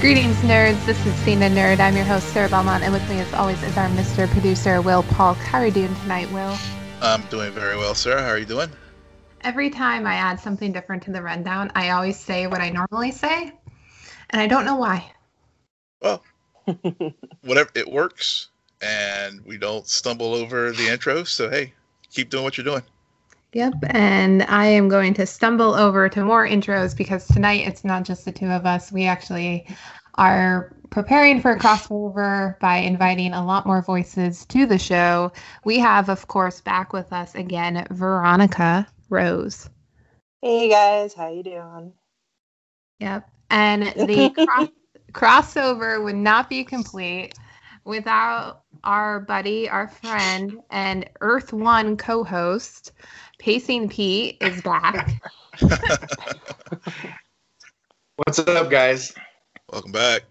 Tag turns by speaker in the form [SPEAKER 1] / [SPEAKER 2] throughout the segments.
[SPEAKER 1] Greetings, nerds. This is Cena Nerd. I'm your host, Sarah Belmont, and with me, as always, is our Mr. Producer, Will Paul. How are you doing tonight, Will?
[SPEAKER 2] I'm doing very well, Sarah. How are you doing?
[SPEAKER 1] Every time I add something different to the rundown, I always say what I normally say, and I don't know why.
[SPEAKER 2] Well, whatever it works, and we don't stumble over the intro. So hey, keep doing what you're doing.
[SPEAKER 1] Yep, and I am going to stumble over to more intros because tonight it's not just the two of us. We actually are preparing for a crossover by inviting a lot more voices to the show. We have, of course, back with us again Veronica Rose.
[SPEAKER 3] Hey guys, how you doing?
[SPEAKER 1] Yep, and the cross- crossover would not be complete without our buddy, our friend, and Earth One co-host. Pacing Pete is back.
[SPEAKER 4] What's up, guys?
[SPEAKER 2] Welcome back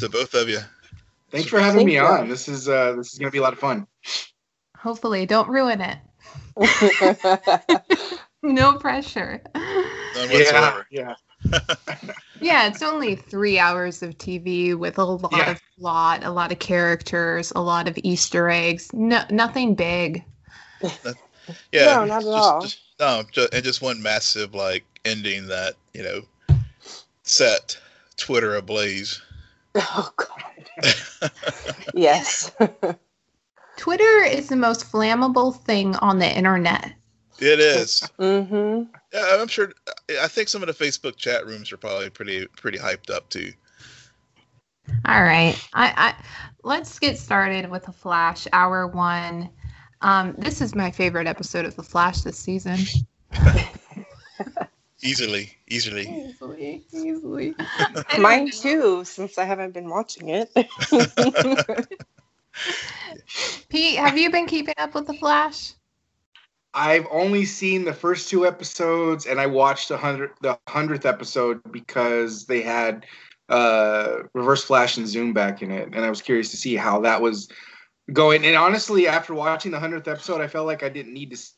[SPEAKER 2] to both of you.
[SPEAKER 4] Thanks for having
[SPEAKER 3] Thank
[SPEAKER 4] me
[SPEAKER 3] you.
[SPEAKER 4] on. This is uh, this is gonna be a lot of fun.
[SPEAKER 1] Hopefully, don't ruin it. No pressure.
[SPEAKER 2] None
[SPEAKER 4] Yeah,
[SPEAKER 2] whatsoever.
[SPEAKER 4] yeah.
[SPEAKER 1] Yeah, it's only three hours of TV with a lot
[SPEAKER 4] Yeah.
[SPEAKER 1] of plot, a lot of characters, a lot of Easter eggs. No, nothing big.
[SPEAKER 2] Yeah.
[SPEAKER 3] No, not at
[SPEAKER 2] just,
[SPEAKER 3] all.
[SPEAKER 2] Just, no, just, and just one massive like ending that you know set Twitter ablaze.
[SPEAKER 3] oh god. Yes.
[SPEAKER 1] Twitter is the most flammable thing on the internet.
[SPEAKER 2] it is.
[SPEAKER 3] Mm-hmm.
[SPEAKER 2] Yeah, I'm sure. I think some of the Facebook chat rooms are probably pretty pretty hyped up too.
[SPEAKER 1] All right, I, I let's get started with a Flash Hour One. Um, this is my favorite episode of the Flash this season.
[SPEAKER 2] Easily, easily.
[SPEAKER 1] Easily, easily.
[SPEAKER 3] Mine too, since I haven't been watching it.
[SPEAKER 1] Pete, have you been keeping up with the Flash?
[SPEAKER 4] I've only seen the first two episodes, and I watched the hundred the hundredth episode because they had uh, Reverse Flash and Zoom back in it, and I was curious to see how that was going. And honestly, after watching the hundredth episode, I felt like I didn't need to. s-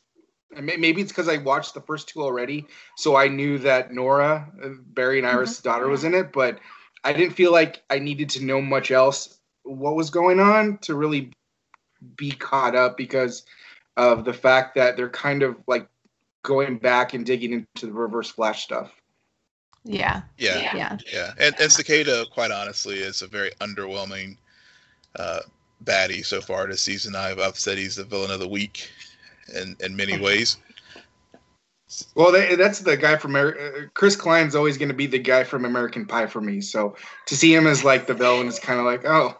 [SPEAKER 4] and may- Maybe it's because I watched the first two already, so I knew that Nora, uh, Barry and Iris' daughter, was in it. But I didn't feel like I needed to know much else what was going on to really be caught up because of the fact that they're kind of like going back and digging into the reverse flash stuff.
[SPEAKER 1] Yeah,
[SPEAKER 2] Yeah,
[SPEAKER 1] yeah.
[SPEAKER 2] yeah. And, and Cicada, quite honestly, is a very underwhelming uh, baddie so far this season. I've, I've said he's the villain of the week in, in many ways.
[SPEAKER 4] Well, they, that's the guy from Amer- uh, Chris Klein's always going to be the guy from American Pie for me. So to see him as like the villain is kind of like, oh,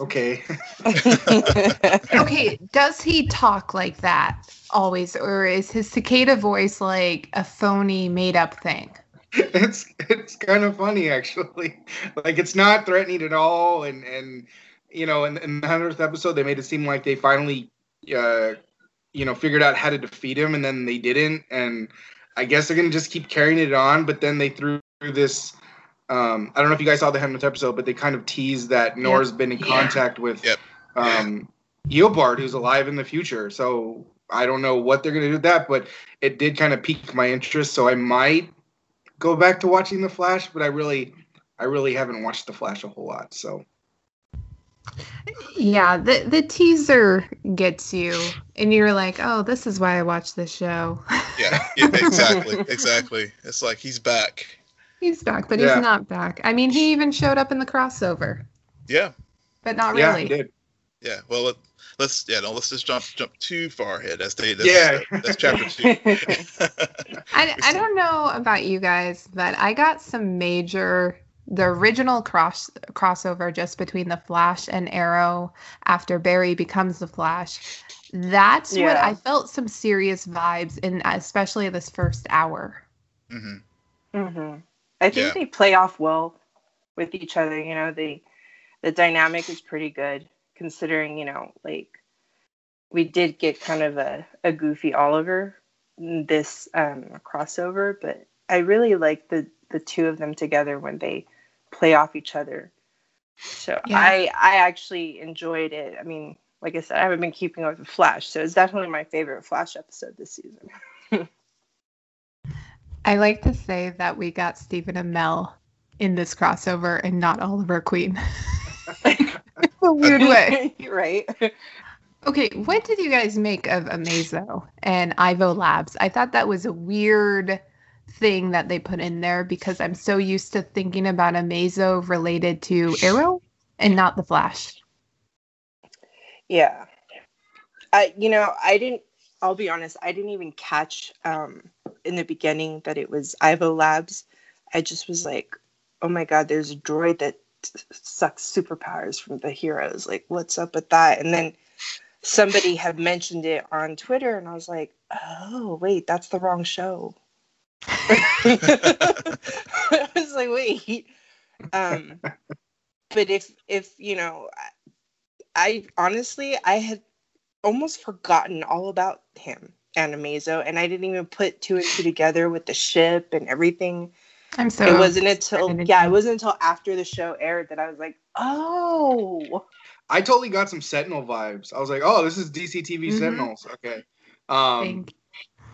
[SPEAKER 4] okay.
[SPEAKER 1] Okay, does he talk like that always, or is his cicada voice like a phony, made up thing?
[SPEAKER 4] it's it's kind of funny actually. Like it's not threatening at all, and and you know, in, in the hundredth episode, they made it seem like they finally, uh, you know, figured out how to defeat him, and then they didn't, and I guess they're gonna just keep carrying it on. But then they threw this. Um, I don't know if you guys saw the hundredth episode, but they kind of teased that Nora's been in
[SPEAKER 1] Yeah.
[SPEAKER 4] contact with
[SPEAKER 2] Yep.
[SPEAKER 4] um, Eobard, who's alive in the future. So I don't know what they're gonna do with that, but it did kind of pique my interest. So I might go back to watching the Flash, but I really, I really haven't watched the Flash a whole lot. So
[SPEAKER 1] Yeah, the the teaser gets you, and you're like, oh, this is why I watch this show.
[SPEAKER 2] Yeah, yeah exactly, exactly. It's like he's back.
[SPEAKER 1] he's back, but
[SPEAKER 4] Yeah.
[SPEAKER 1] he's not back. I mean, he even showed up in the crossover,
[SPEAKER 2] Yeah,
[SPEAKER 1] but not
[SPEAKER 4] yeah,
[SPEAKER 1] really.
[SPEAKER 4] Did.
[SPEAKER 2] yeah. Well, let, let's yeah, no, let's just jump jump too far ahead. That's the that's,
[SPEAKER 4] Yeah.
[SPEAKER 2] Uh, that's chapter two.
[SPEAKER 1] I, I don't know about you guys, but I got some major the original cross crossover just between the Flash and Arrow after Barry becomes the Flash. That's what I felt some serious vibes in, especially this first hour.
[SPEAKER 2] hmm
[SPEAKER 3] hmm I think
[SPEAKER 2] Yeah.
[SPEAKER 3] they play off well with each other. You know, they the dynamic is pretty good considering. You know, like we did get kind of a, a goofy Oliver in this um, crossover, but I really like the the two of them together when they play off each other. So
[SPEAKER 1] Yeah.
[SPEAKER 3] I I actually enjoyed it. I mean, like I said, I haven't been keeping up with Flash, so it's definitely my favorite Flash episode this season.
[SPEAKER 1] I like to say that we got Stephen Amell in this crossover and not Oliver Queen. a weird way.
[SPEAKER 3] right.
[SPEAKER 1] Okay, what did you guys make of Amazo and Ivo Labs? I thought that was a weird thing that they put in there because I'm so used to thinking about a Amazo related to Arrow and not the Flash.
[SPEAKER 3] Yeah. I you know, I didn't I'll be honest, I didn't even catch um in the beginning that it was Ivo Labs. I just was like, "Oh my god, there's a droid that sucks superpowers from the heroes. Like, what's up with that?" And then somebody had mentioned it on Twitter, and I was like, "Oh, wait, that's the wrong show." I was like, "Wait." Um, but if if you know, I, I honestly I had almost forgotten all about him and Amazo, and I didn't even put two and two together with the ship and everything.
[SPEAKER 1] I'm so
[SPEAKER 3] it wasn't until yeah, it wasn't until after the show aired that I was like, oh.
[SPEAKER 4] I totally got some Sentinel vibes. I was like, oh, this is DC TV
[SPEAKER 1] Mhm.
[SPEAKER 4] Sentinels. Okay. Um,
[SPEAKER 1] Thank-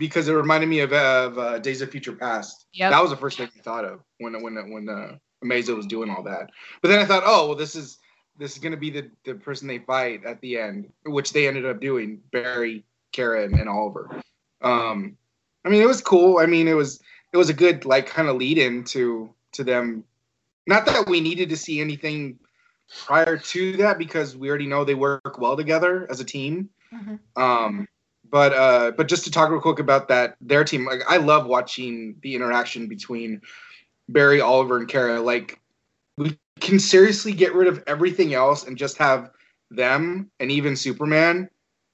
[SPEAKER 4] because it reminded me of, of uh, Days of Future Past.
[SPEAKER 1] Yeah,
[SPEAKER 4] That was the first thing I thought of when when when uh, Amazo was doing all that. But then I thought, oh, well, this is this is gonna be the the person they fight at the end, which they ended up doing. Barry, Kara, and, and Oliver. Um, I mean, it was cool. I mean, it was it was a good like kind of lead in to to them. Not that we needed to see anything prior to that because we already know they work well together as a team.
[SPEAKER 1] Mhm.
[SPEAKER 4] Um, but uh, but just to talk real quick about that, their team. Like I love watching the interaction between Barry, Oliver, and Kara. Like we can seriously get rid of everything else and just have them and even Superman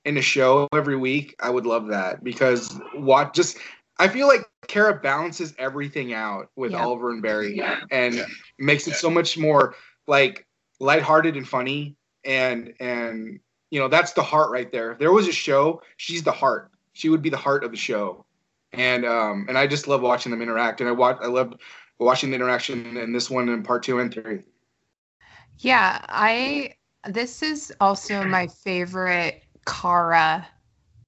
[SPEAKER 4] in a show every week. I would love that because what just I feel like Kara balances everything out with
[SPEAKER 1] Yeah.
[SPEAKER 4] Oliver and Barry and
[SPEAKER 2] Yeah.
[SPEAKER 4] makes it so much more like lighthearted and funny and and you know that's the heart right there. If there was a show, she's the heart. She would be the heart of the show. And um and I just love watching them interact and I watch I loved watching the interaction in this one in part 2 and 3.
[SPEAKER 1] Yeah, I this is also my favorite Kara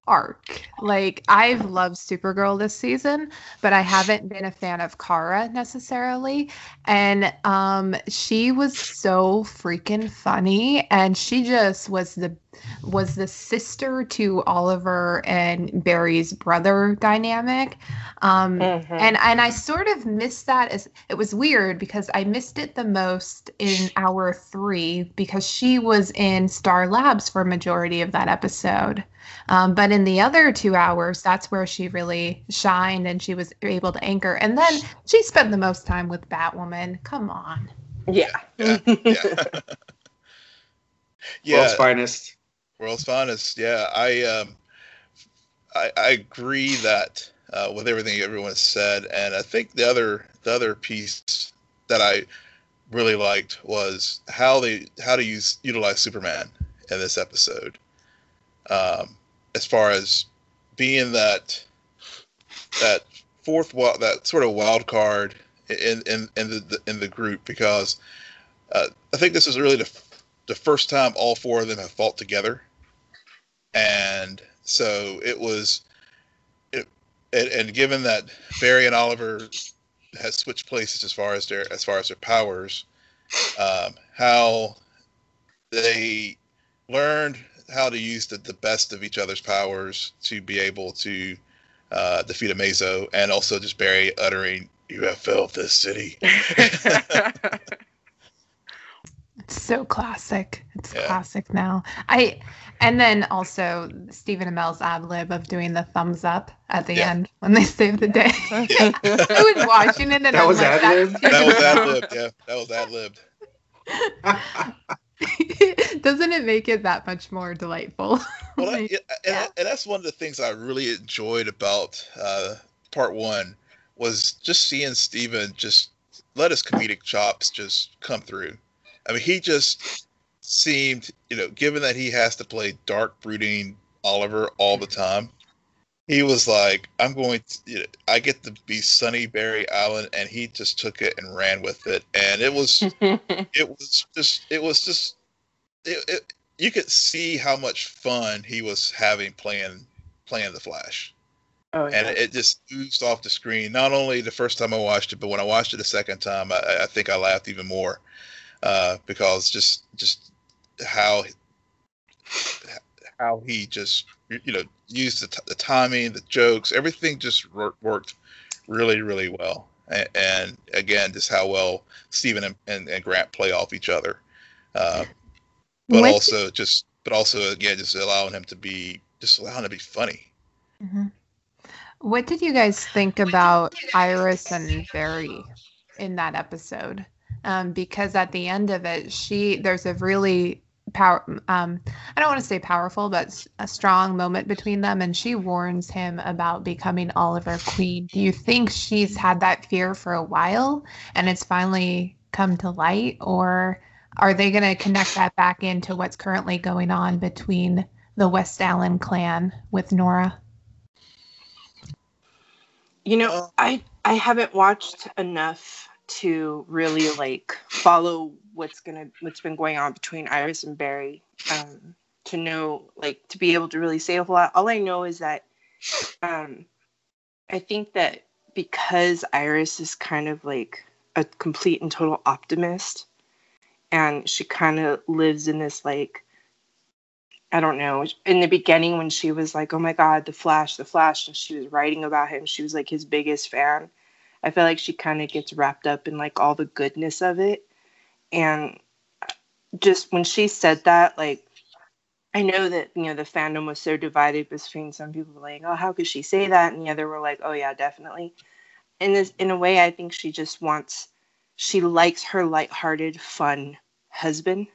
[SPEAKER 1] arc. Like I've loved Supergirl this season, but I haven't been a fan of Kara necessarily. And um she was so freaking funny and she just was the was the sister to Oliver and Barry's brother dynamic. Um
[SPEAKER 3] Mhm.
[SPEAKER 1] and and I sort of missed that as it was weird because I missed it the most in hour three because she was in Star Labs for a majority of that episode. Um, but in the other two hours, that's where she really shined and she was able to anchor. And then she spent the most time with Batwoman. Come on.
[SPEAKER 3] yeah.
[SPEAKER 2] Yeah, yeah. yeah,
[SPEAKER 4] World's finest.
[SPEAKER 2] World's finest. Yeah, I um, I, I agree that uh, with everything everyone said, and I think the other the other piece that I really liked was how they how to use utilize Superman in this episode. Um, as far as being that that fourth wild, that sort of wild card in in in the, in the group because uh, I think this is really the the first time all four of them have fought together, and so it was. It, and, and given that Barry and Oliver has switched places as far as their as far as their powers, um, how they learned how to use the, the best of each other's powers to be able to uh, defeat Amazo, and also just Barry uttering, "You have failed this city."
[SPEAKER 1] It's so classic. It's
[SPEAKER 2] Yeah.
[SPEAKER 1] classic now. I and then also Stephen Amell's ad lib of doing the thumbs up at the
[SPEAKER 2] Yeah.
[SPEAKER 1] end when they save the day.
[SPEAKER 2] Yeah.
[SPEAKER 1] I was watching it and
[SPEAKER 4] That
[SPEAKER 1] I'm
[SPEAKER 4] was
[SPEAKER 1] like,
[SPEAKER 4] ad-lib?
[SPEAKER 1] that's-
[SPEAKER 2] that was ad libbed. Yeah, that was ad libbed.
[SPEAKER 1] Doesn't it make it that much more delightful?
[SPEAKER 2] Well,
[SPEAKER 1] Like,
[SPEAKER 2] that, yeah, and,
[SPEAKER 1] yeah.
[SPEAKER 2] and that's one of the things I really enjoyed about uh, part one was just seeing Steven just let his comedic chops just come through. I mean, he just seemed, you know, given that he has to play dark, brooding Oliver all the time, he was like, "I'm going to, you know, I get to be Sunny Barry Allen," and he just took it and ran with it, and it was it was just it was just it, it, you could see how much fun he was having playing playing the Flash.
[SPEAKER 3] Oh,
[SPEAKER 2] and
[SPEAKER 3] yeah.
[SPEAKER 2] it just oozed off the screen. Not only the first time I watched it, but when I watched it the second time, I, I think I laughed even more uh, because just just how how he just you know used the, t- the timing, the jokes, everything just wor- worked really really well. And, and again, just how well Stephen and, and, and Grant play off each other, uh, but
[SPEAKER 1] What-
[SPEAKER 2] also just but also again just allowing him to be just allowing him to be funny.
[SPEAKER 1] Mhm. What did you guys think about Iris and Barry in that episode? Um, because at the end of it, she there's a really power. Um, I don't want to say powerful, but a strong moment between them, and she warns him about becoming Oliver Queen. Do you think she's had that fear for a while, and it's finally come to light, or are they going to connect that back into what's currently going on between the West Allen clan with Nora?
[SPEAKER 3] You know, I I haven't watched enough to really like follow what's gonna what's been going on between Iris and Barry um, to know like to be able to really say a whole lot. All I know is that um, I think that because Iris is kind of like a complete and total optimist, and she kind of lives in this like I don't know. In the beginning, when she was like, "Oh my God, the Flash, the Flash," and she was writing about him, she was like his biggest fan. I feel like she kind of gets wrapped up in like all the goodness of it, and just when she said that, like, I know that you know the fandom was so divided between some people like, "Oh, how could she say that?" and the other were like, "Oh yeah, definitely." In this, in a way, I think she just wants, she likes her lighthearted, fun husband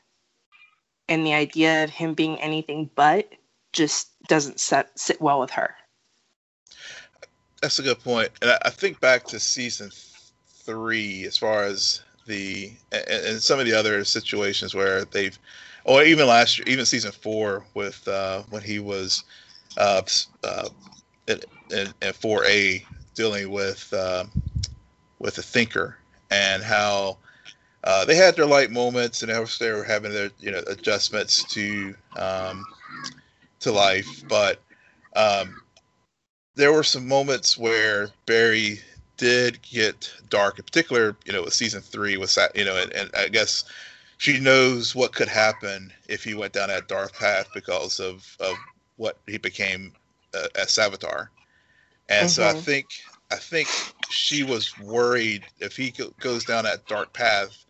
[SPEAKER 3] and the idea of him being anything but just doesn't set, sit well with her.
[SPEAKER 2] That's a good point. And I, I think back to season three, as far as the and, and some of the other situations where they've, or even last year, even season four with uh, when he was uh, uh, in, in, in 4A dealing with uh, with a thinker and how uh, they had their light moments and of they were having their you know adjustments to um, to life, but um, there were some moments where Barry did get dark, in particular, you know, with season three was that, you know, and, and I guess she knows what could happen if he went down that dark path because of, of what he became uh, as Savitar. And so I
[SPEAKER 3] Mhm.
[SPEAKER 2] think, I think she was worried if he goes down that dark path,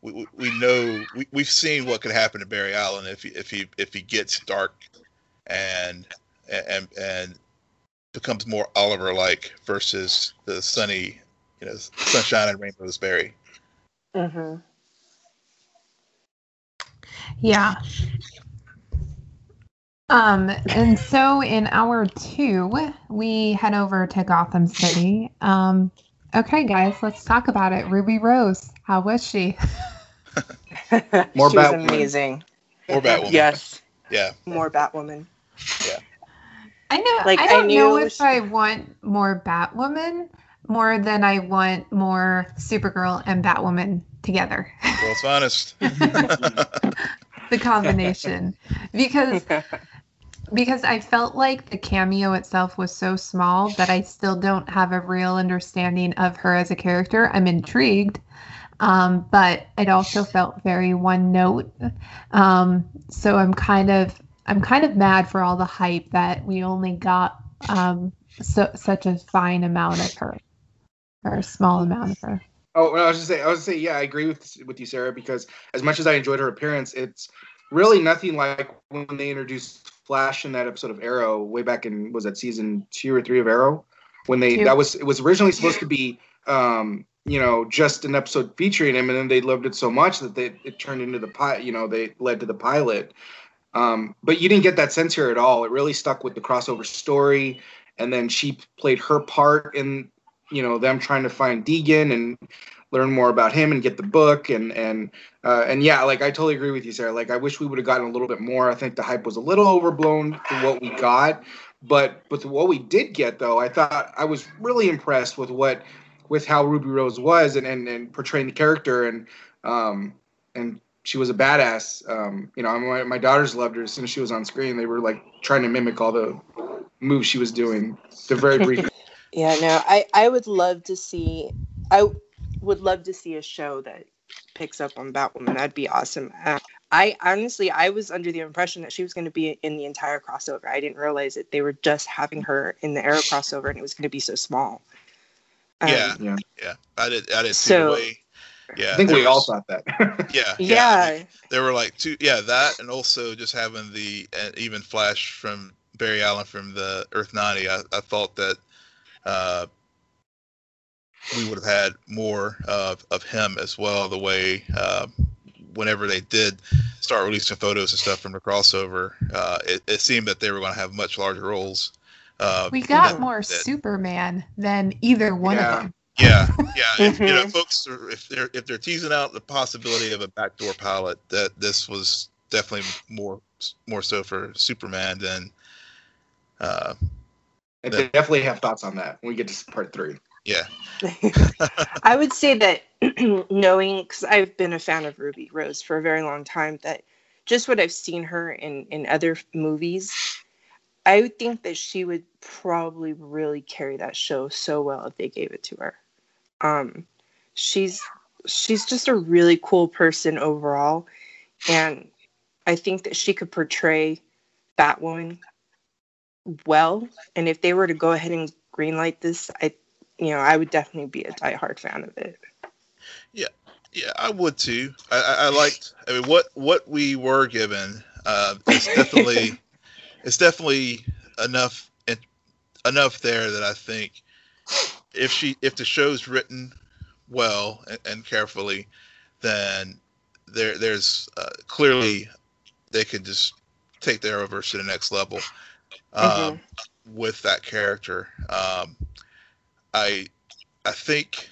[SPEAKER 2] we, we- we know, we, we've seen what could happen to Barry Allen if he, if he, if he gets dark and, and, and becomes more Oliver like versus the sunny, you know, sunshine and rainbows Barry.
[SPEAKER 3] Mm-hmm.
[SPEAKER 1] Yeah. Um, and so in hour two, we head over to Gotham City. Um, okay, guys, let's talk about it. Ruby Rose, how was she?
[SPEAKER 4] More
[SPEAKER 3] she was
[SPEAKER 4] Batwoman.
[SPEAKER 3] amazing.
[SPEAKER 2] Or Batwoman.
[SPEAKER 3] Yes,
[SPEAKER 2] Yeah.
[SPEAKER 3] more Batwoman. Yeah.
[SPEAKER 1] I know.
[SPEAKER 3] Like,
[SPEAKER 1] I
[SPEAKER 3] I
[SPEAKER 1] don't know
[SPEAKER 3] knew
[SPEAKER 1] if
[SPEAKER 3] she-
[SPEAKER 1] I want more Batwoman more than I want more Supergirl and Batwoman together.
[SPEAKER 2] World's honest.
[SPEAKER 1] the combination, because because I felt like the cameo itself was so small that I still don't have a real understanding of her as a character. I'm intrigued, um, but it also felt very one note. Um, so I'm kind of I'm kind of mad for all the hype that we only got um, so such a fine amount of her, or a small amount of her.
[SPEAKER 4] Oh, I was just say, I was say, yeah, I agree with with you, Sarah, because as much as I enjoyed her appearance, it's really nothing like when they introduced Flash in that episode of Arrow way back in was that season two or three of Arrow? When they
[SPEAKER 1] Two.
[SPEAKER 4] that was it was originally supposed to be um you know just an episode featuring him and then they loved it so much that they it turned into the pilot you know they led to the pilot. Um but you didn't get that sense here at all. It really stuck with the crossover story and then she played her part in you know them trying to find Deegan and learn more about him and get the book and and uh, and yeah, like I totally agree with you, Sarah. Like I wish we would have gotten a little bit more. I think the hype was a little overblown for what we got, but but what we did get though, I thought I was really impressed with what with how Ruby Rose was and and, and portraying the character and um and she was a badass. Um, you know, my, my daughters loved her as soon as she was on screen. They were like trying to mimic all the moves she was doing. The very brief.
[SPEAKER 3] Yeah, no, I I would love to see. I would love to see a show that picks up on Batwoman. That'd be awesome. Uh, I honestly, I was under the impression that she was going to be in the entire crossover. I didn't realize that they were just having her in the Arrow crossover, and it was going to be so small. Um,
[SPEAKER 2] Yeah.
[SPEAKER 4] yeah.
[SPEAKER 2] Yeah, I did. I did see
[SPEAKER 3] So-
[SPEAKER 2] the way. Yeah,
[SPEAKER 4] I think
[SPEAKER 2] there
[SPEAKER 4] we all thought that.
[SPEAKER 2] Yeah,
[SPEAKER 3] Yeah.
[SPEAKER 2] I mean, there were like two. Yeah, that and also just having the and even Flash from Barry Allen from the Earth ninety. I, I thought that uh, we would have had more of of him as well. The way uh, whenever they did start releasing photos and stuff from the crossover, uh, it, it seemed that they were going to have much larger roles. Uh,
[SPEAKER 1] We got more
[SPEAKER 2] than-
[SPEAKER 1] Superman than either one
[SPEAKER 4] Yeah.
[SPEAKER 1] of them.
[SPEAKER 2] Yeah, yeah. If, you know,
[SPEAKER 3] Mhm.
[SPEAKER 2] folks, are, if they're if they're teasing out the possibility of a backdoor pilot, that this was definitely more more so for Superman than, uh,
[SPEAKER 4] I definitely have thoughts on that when we get to part three.
[SPEAKER 2] Yeah,
[SPEAKER 3] I would say that knowing, because I've been a fan of Ruby Rose for a very long time, that just what I've seen her in in other movies, I would think that she would probably really carry that show so well if they gave it to her. Um, she's she's just a really cool person overall, and I think that she could portray Batwoman well. And if they were to go ahead and greenlight this, I you know, I would definitely be a diehard fan of it.
[SPEAKER 2] yeah. Yeah, I would too. I, I, I liked. I mean, what what we were given uh, is definitely it's definitely enough and enough there that I think if she if the show's written well and, and carefully, then there there's uh, clearly they could just take their Arrowverse to the next level um, with that character. Um, I I think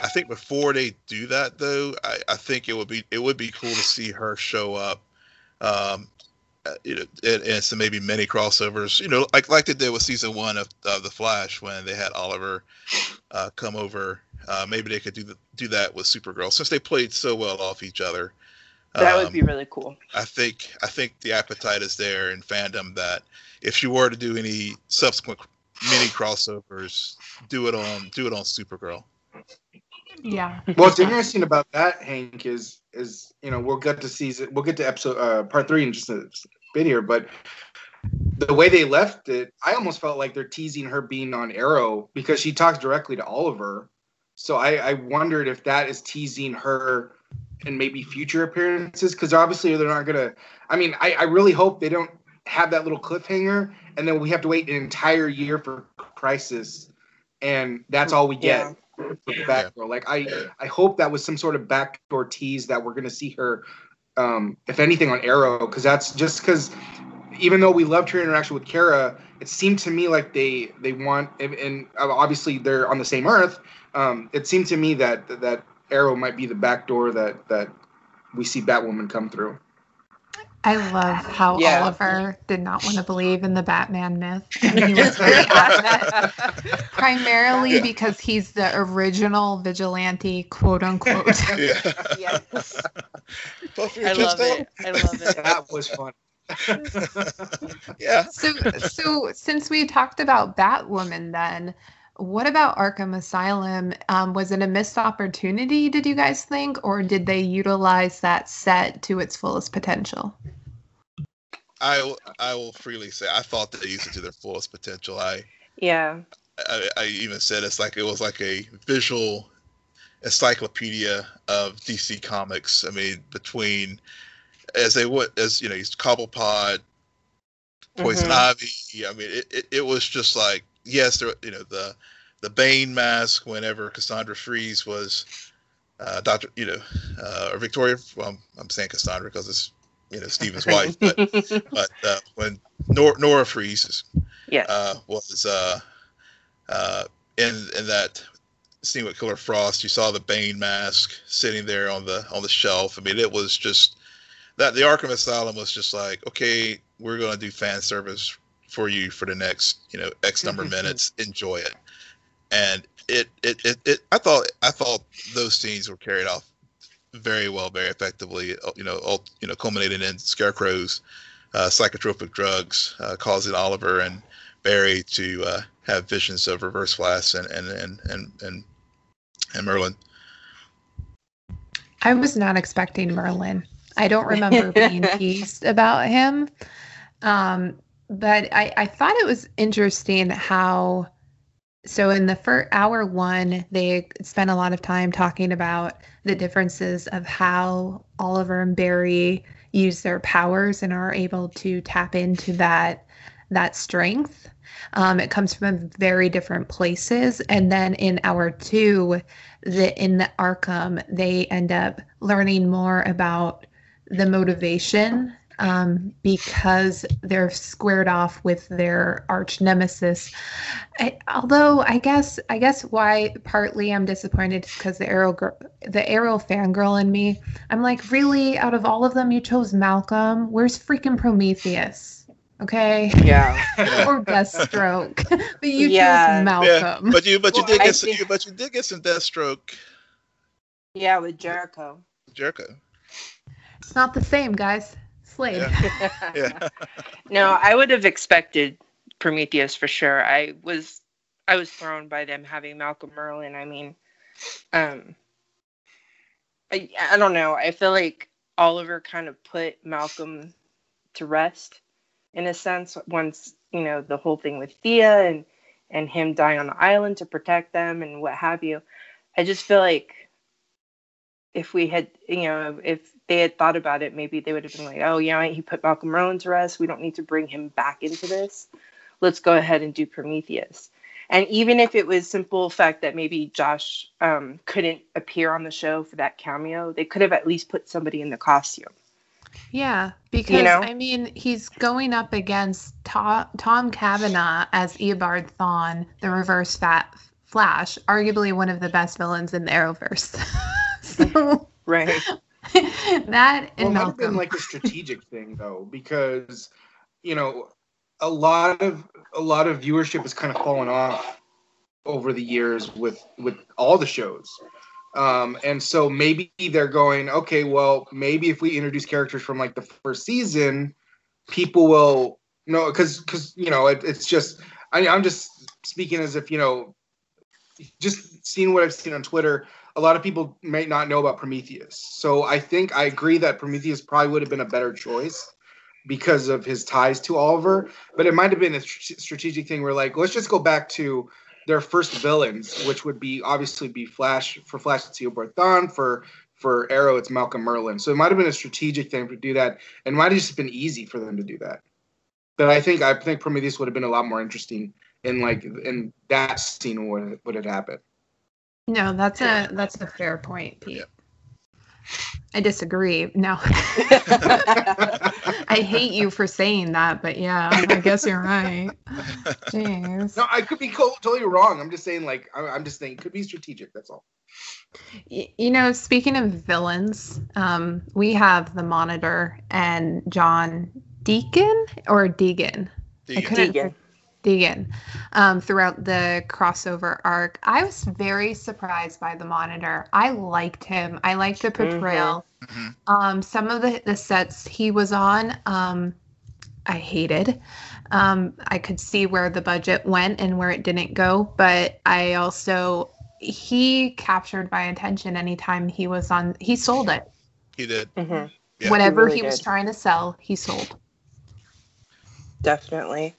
[SPEAKER 2] I think before they do that though, I, I think it would be it would be cool to see her show up. Um, uh, you know, and, and some maybe many crossovers, you know, like like they did with season one of, of the Flash when they had Oliver uh, come over. Uh, maybe they could do the, do that with Supergirl since they played so well off each other.
[SPEAKER 3] That would
[SPEAKER 2] Um,
[SPEAKER 3] be really cool.
[SPEAKER 2] I think I think the appetite is there in fandom that if you were to do any subsequent mini crossovers, do it on do it on Supergirl.
[SPEAKER 1] Yeah.
[SPEAKER 4] Well, what's interesting about that, Hank, is is you know we'll get to season we'll get to episode uh, part three in just a bit here, but the way they left it, I almost felt like they're teasing her being on Arrow because she talks directly to Oliver. So I, I wondered if that is teasing her and maybe future appearances because obviously they're not gonna. I mean, I, I really hope they don't have that little cliffhanger and then we have to wait an entire year for Crisis, and that's all we get for Batgirl. Like I, I hope that was some sort of backdoor tease that we're gonna see her, um, if anything, on Arrow, because that's just because even though we loved her interaction with Kara, it seemed to me like they they want, and, and obviously they're on the same Earth. Um, it seemed to me that that Arrow might be the backdoor that that we see Batwoman come through.
[SPEAKER 1] I love how
[SPEAKER 3] Yeah.
[SPEAKER 1] Oliver did not want to believe in the Batman myth. He was very adamant, primarily
[SPEAKER 2] Yeah.
[SPEAKER 1] because he's the original vigilante, quote unquote.
[SPEAKER 2] Yeah.
[SPEAKER 3] Yes.
[SPEAKER 2] Puff
[SPEAKER 3] I love
[SPEAKER 2] out.
[SPEAKER 3] it. I love it.
[SPEAKER 4] That was fun.
[SPEAKER 2] Yeah.
[SPEAKER 1] so, so since we talked about Batwoman, then what about Arkham Asylum? Um, was it a missed opportunity? Did you guys think, or did they utilize that set to its fullest potential?
[SPEAKER 2] I will- I will freely say I thought they used it to their fullest potential. I
[SPEAKER 3] Yeah.
[SPEAKER 2] I, I even said it's like it was like a visual encyclopedia of DC comics. I mean, between as they would as you know, he's Cobblepot, Poison
[SPEAKER 3] Mhm.
[SPEAKER 2] Ivy. I mean, it, it, it was just like yes, there you know the the Bane mask whenever Cassandra Freeze was uh, Doctor, you know, uh, or Victoria. Well, I'm, I'm saying Cassandra because it's you know Stephen's wife, but but uh, when Nor- Nora Fries
[SPEAKER 3] yes.
[SPEAKER 2] uh, was uh, uh, in in that scene with Killer Frost. You saw the Bane mask sitting there on the on the shelf. I mean, it was just that the Arkham Asylum was just like, okay, we're gonna do fan service for you for the next you know X number of minutes. Enjoy it, and it, it it it I thought I thought those scenes were carried off very well, very effectively. uh, You know, all, you know, culminating in Scarecrow's uh, psychotropic drugs, uh, causing Oliver and Barry to uh, have visions of Reverse Flash and and and and and, and Merlyn.
[SPEAKER 1] I was not expecting Merlyn. I don't remember being teased about him. Um, but I, I thought it was interesting how so in the first hour one they spent a lot of time talking about the differences of how oliver and barry use their powers and are able to tap into that that strength. Um, it comes from very different places. And then in hour two the in the arkham they end up learning more about the motivation um, because they're squared off with their arch nemesis. I, although I guess I guess why partly I'm disappointed is because the Arrow the Arrow fangirl in me. I'm like, really, out of all of them, you chose Malcolm. Where's freaking Prometheus? Okay.
[SPEAKER 3] Yeah.
[SPEAKER 1] or Deathstroke, but you yeah. chose Malcolm.
[SPEAKER 2] Yeah, but you but you well, did get some, but you did get some Deathstroke.
[SPEAKER 3] Yeah, with Jericho.
[SPEAKER 2] Jericho.
[SPEAKER 1] It's not the same, guys.
[SPEAKER 2] Yeah. yeah.
[SPEAKER 3] no, I would have expected Prometheus for sure. I was I was thrown by them having Malcolm Merlyn. I mean, um I I don't know. I feel like Oliver kind of put Malcolm to rest in a sense once, you know, the whole thing with Thea and and him dying on the island to protect them and what have you. I just feel like if we had, you know, if they had thought about it, maybe they would have been like, oh, yeah, he put Malcolm Merlyn to rest. We don't need to bring him back into this. Let's go ahead and do Prometheus. And even if it was simple fact that maybe Josh um, couldn't appear on the show for that cameo, they could have at least put somebody in the costume.
[SPEAKER 1] Yeah, because you know? I mean, he's going up against Tom, Tom Cavanagh as Eobard Thawne, the Reverse Fat Flash, arguably one of the best villains in the Arrowverse. so,
[SPEAKER 3] right.
[SPEAKER 1] that
[SPEAKER 4] well, might have been like a strategic thing though, because you know a lot of a lot of viewership has kind of fallen off over the years with with all the shows. Um, and so maybe they're going, okay, well, maybe if we introduce characters from like the first season, people will you know because because you know it, it's just I, I'm just speaking as if you know just seeing what I've seen on Twitter a lot of people may not know about Prometheus. So I think I agree that Prometheus probably would have been a better choice because of his ties to Oliver. But it might have been a strategic thing where like let's just go back to their first villains, which would be obviously be Flash for Flash it's Eobard Thawne for for Arrow it's Malcolm Merlyn. So it might have been a strategic thing to do that, and might have just been easy for them to do that. But I think I think Prometheus would have been a lot more interesting in like in that scene would would have happened.
[SPEAKER 1] No, that's a that's a fair point, Pete. Yeah. I disagree. No. I hate you for saying that, but yeah, I guess you're right. Jeez.
[SPEAKER 4] No, I could be totally wrong. I'm just saying, like, I'm just saying, it could be strategic. That's all.
[SPEAKER 1] You know, speaking of villains, um, we have the Monitor and John Deacon or Deegan.
[SPEAKER 3] Deegan. Deegan.
[SPEAKER 1] Deegan um, throughout the crossover arc. I was very surprised by the Monitor. I liked him. I liked the portrayal. Mm-hmm. Um, some of the, the sets he was on, um, I hated. Um, I could see where the budget went and where it didn't go, but I also he captured my attention anytime he was on. He sold it.
[SPEAKER 2] He did.
[SPEAKER 1] Mm-hmm. Yeah. Whatever he, really he was trying to sell, he sold.
[SPEAKER 3] Definitely.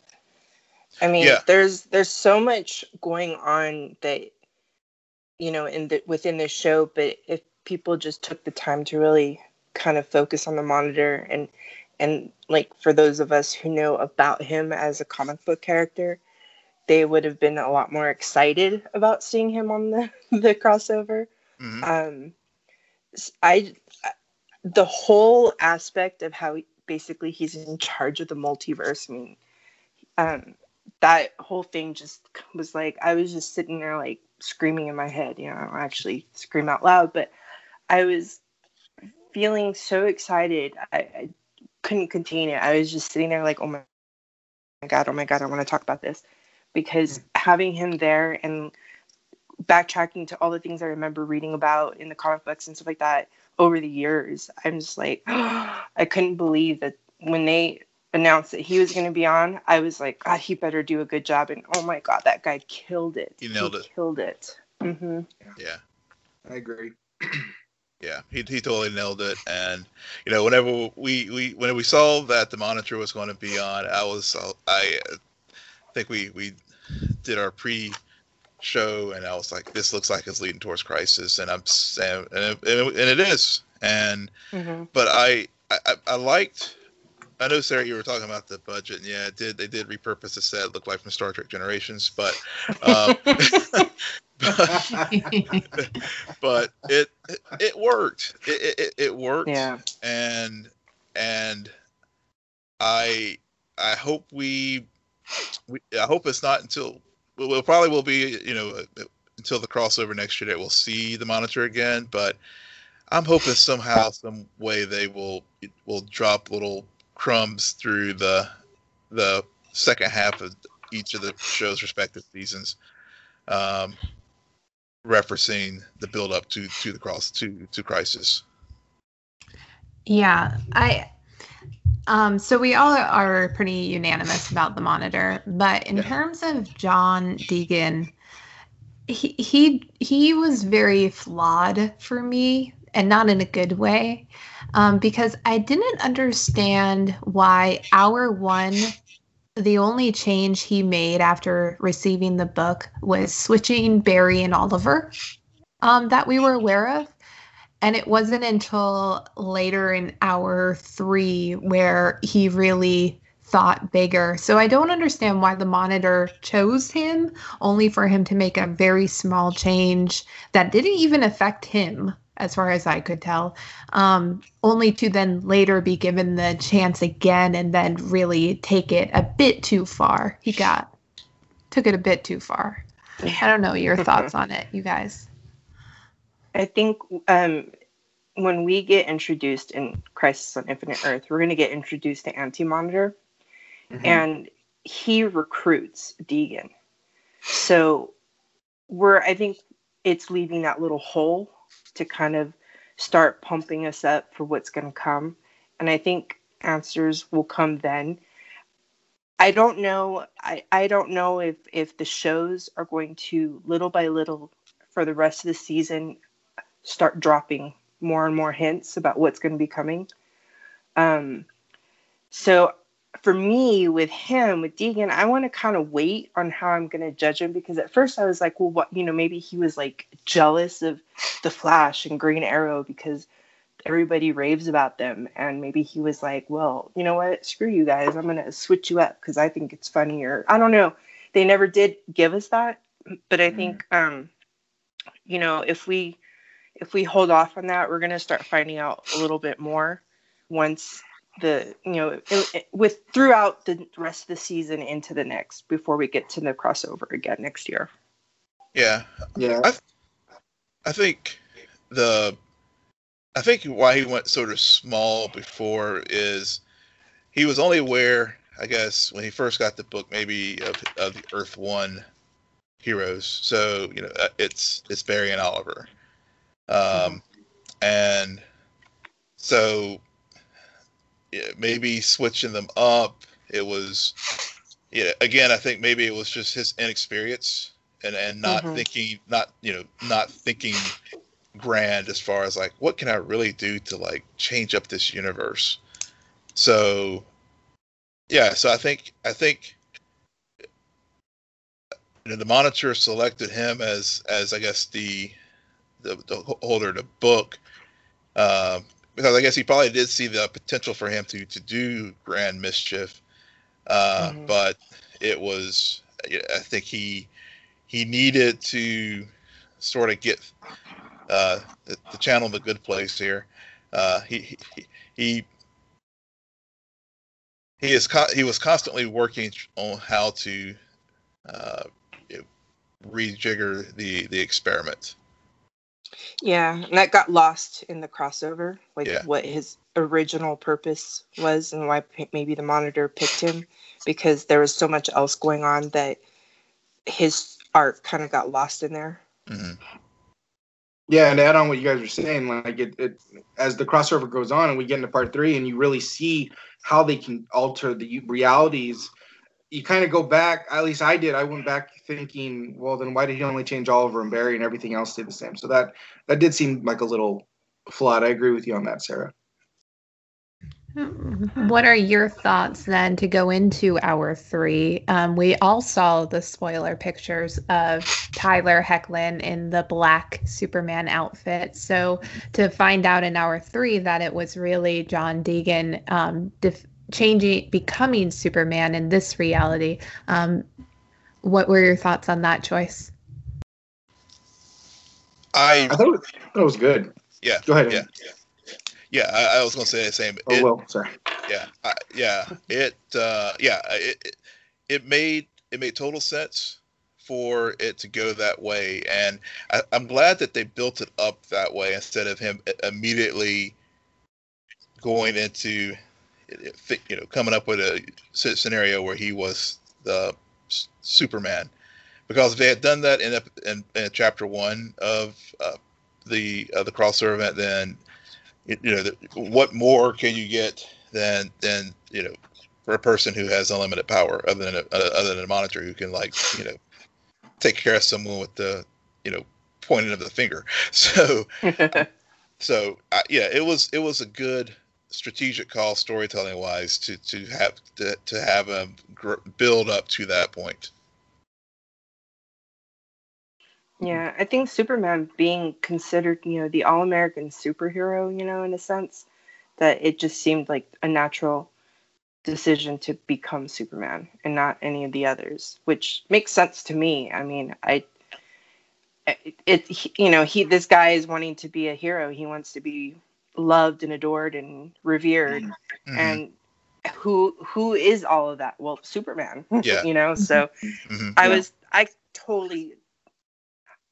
[SPEAKER 3] I mean, yeah. there's there's so much going on that you know in the within this show, but if people just took the time to really kind of focus on the monitor and and like for those of us who know about him as a comic book character, they would have been a lot more excited about seeing him on the the crossover. Mm-hmm. Um, I the whole aspect of how he, basically he's in charge of the multiverse. I mean, um, that whole thing just was like I was just sitting there like screaming in my head. You know, I don't actually scream out loud, but I was feeling so excited. I, I couldn't contain it. I was just sitting there like, oh my god, oh my god, I want to talk about this because mm. having him there and backtracking to all the things I remember reading about in the comic books and stuff like that over the years, I'm just like, I couldn't believe that when they announced that he was going to be on, I was like, God, he better do a good job. And oh my God, that guy killed it.
[SPEAKER 2] He nailed it.
[SPEAKER 3] Killed it. hmm
[SPEAKER 2] Yeah.
[SPEAKER 4] I agree.
[SPEAKER 2] Yeah, he, he totally nailed it. And you know, whenever we we when we saw that the monitor was going to be on, I was I think we we did our pre show, and I was like, this looks like it's leading towards crisis, and I'm saying, and it, and it is. And
[SPEAKER 3] hmm
[SPEAKER 2] but I, I I liked. I know Sarah, you were talking about the budget. And yeah, it did. They did repurpose the set. Looked like from Star Trek Generations, but um, but it it worked. It it, it worked.
[SPEAKER 3] Yeah.
[SPEAKER 2] And and I I hope we, we I hope it's not until well, it probably will be you know uh, until the crossover next year that we'll see the monitor again. But I'm hoping somehow, some way they will will drop little crumbs through the the second half of each of the show's respective seasons, um, referencing the build up to to the cross to to crisis.
[SPEAKER 1] Yeah, I. Um, so we all are pretty unanimous about the monitor, but in
[SPEAKER 2] Yeah.
[SPEAKER 1] terms of John Deegan, he he he was very flawed for me, and not in a good way, um, because I didn't understand why hour one, the only change he made after receiving the book was switching Barry and Oliver, um, that we were aware of. And it wasn't until later in hour three where he really thought bigger. So I don't understand why the monitor chose him, only for him to make a very small change that didn't even affect him, as far as I could tell, um, only to then later be given the chance again and then really take it a bit too far. He got, took it a bit too far. I don't know your thoughts on it, you guys.
[SPEAKER 3] I think um, when we get introduced in Crisis on Infinite Earth, we're going to get introduced to Anti Monitor,
[SPEAKER 4] Mhm.
[SPEAKER 3] and he recruits Deegan. So we're, I think it's leaving that little hole to kind of start pumping us up for what's going to come. And I think answers will come then. I don't know. I, I don't know if, if the shows are going to little by little for the rest of the season start dropping more and more hints about what's going to be coming. Um, so for me, with him, with Deegan, I want to kind of wait on how I'm going to judge him because at first I was like, well, what, you know, maybe he was like jealous of the Flash and Green Arrow because everybody raves about them. And maybe he was like, well, you know what? Screw you guys. I'm going to switch you up because I think it's funnier. I don't know. They never did give us that. But I think, um, you know, if we if we hold off on that, we're going to start finding out a little bit more once the you know it, it- with throughout the rest of the season into the next before we get to the crossover again next year.
[SPEAKER 2] Yeah,
[SPEAKER 4] Yeah.
[SPEAKER 2] I I think the I think why he went sort of small before is he was only aware, I guess, when he first got the book, maybe of, of the Earth One heroes. So you know, uh, it's it's Barry and Oliver, um, and so yeah, maybe switching them up. It was, yeah. Again, I think maybe it was just his inexperience and and not
[SPEAKER 3] Mhm.
[SPEAKER 2] thinking, not you know, not thinking grand as far as like what can I really do to like change up this universe. So, yeah. So I think I think you know, the monitor selected him as as I guess the the, the holder of the book. Um, because I guess he probably did see the potential for him to to do grand mischief, uh,
[SPEAKER 3] Mhm.
[SPEAKER 2] but it was I think he he needed to sort of get uh, the, the channel in a good place here. Uh, he, he he he is co- he was constantly working on how to uh, rejigger the the experiment.
[SPEAKER 3] Yeah, and that got lost in the crossover, like
[SPEAKER 2] Yeah.
[SPEAKER 3] what his original purpose was and why p- maybe the monitor picked him because there was so much else going on that his art kind of got lost in there.
[SPEAKER 2] hmm
[SPEAKER 4] Yeah, and to add on what you guys were saying, like it, it as the crossover goes on and we get into part three and you really see how they can alter the realities, you kind of go back, at least I did, I went back thinking, well then why did he only change Oliver and Barry and everything else stayed the same? So that that did seem like a little flawed. I agree with you on that, Sarah.
[SPEAKER 1] What are your thoughts then to go into hour three? Um, we all saw the spoiler pictures of Tyler Hoechlin in the black Superman outfit. So to find out in hour three that it was really John Deegan um, def- changing, becoming Superman in this reality, um, what were your thoughts on that choice?
[SPEAKER 2] I,
[SPEAKER 4] I thought it was, thought it was good.
[SPEAKER 2] Yeah.
[SPEAKER 4] Go ahead.
[SPEAKER 2] Yeah. Yeah, I, I was gonna say the same.
[SPEAKER 4] Oh
[SPEAKER 2] It-
[SPEAKER 4] well, sorry.
[SPEAKER 2] yeah I, yeah it uh yeah it, it it made it made total sense for it to go that way and I, i'm glad that they built it up that way instead of him immediately going into you know coming up with a scenario where he was the superman because if they had done that in in, in chapter one of uh, the uh, the crossover event then you you know, the, what more can you get than than you know, for a person who has unlimited power, other than a, uh, other than a monitor who can like you know, take care of someone with the you know, pointing of the finger. So so uh, yeah, it was it was a good strategic call storytelling wise to to have to, to have a gr- build up to that point.
[SPEAKER 3] Yeah, I think Superman being considered, you know, the all American superhero, you know, in a sense, that it just seemed like a natural decision to become Superman and not any of the others, which makes sense to me. I mean, I, it, it you know, he, this guy is wanting to be a hero. He wants to be loved and adored and revered.
[SPEAKER 2] Mhm.
[SPEAKER 3] And who, who is all of that? Well, Superman,
[SPEAKER 2] Yeah.
[SPEAKER 3] you know, so.
[SPEAKER 2] Mhm.
[SPEAKER 3] I
[SPEAKER 4] Yeah.
[SPEAKER 3] was I totally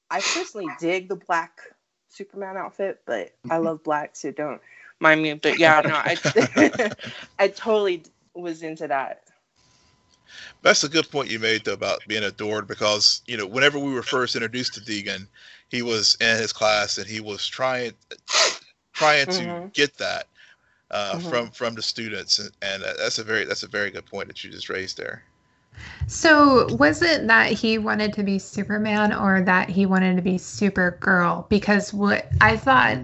[SPEAKER 3] I personally dig the black Superman outfit, but I love black, so don't mind me. But yeah, no, I I totally was into that.
[SPEAKER 2] That's a good point you made though about being adored because you know whenever we were first introduced to Deegan, he was in his class and he was trying trying to
[SPEAKER 3] Mhm.
[SPEAKER 2] get that uh,
[SPEAKER 3] Mhm.
[SPEAKER 2] from from the students and, and that's a very that's a very good point that you just raised there.
[SPEAKER 1] So, was it that he wanted to be Superman or that he wanted to be Supergirl? Because what I thought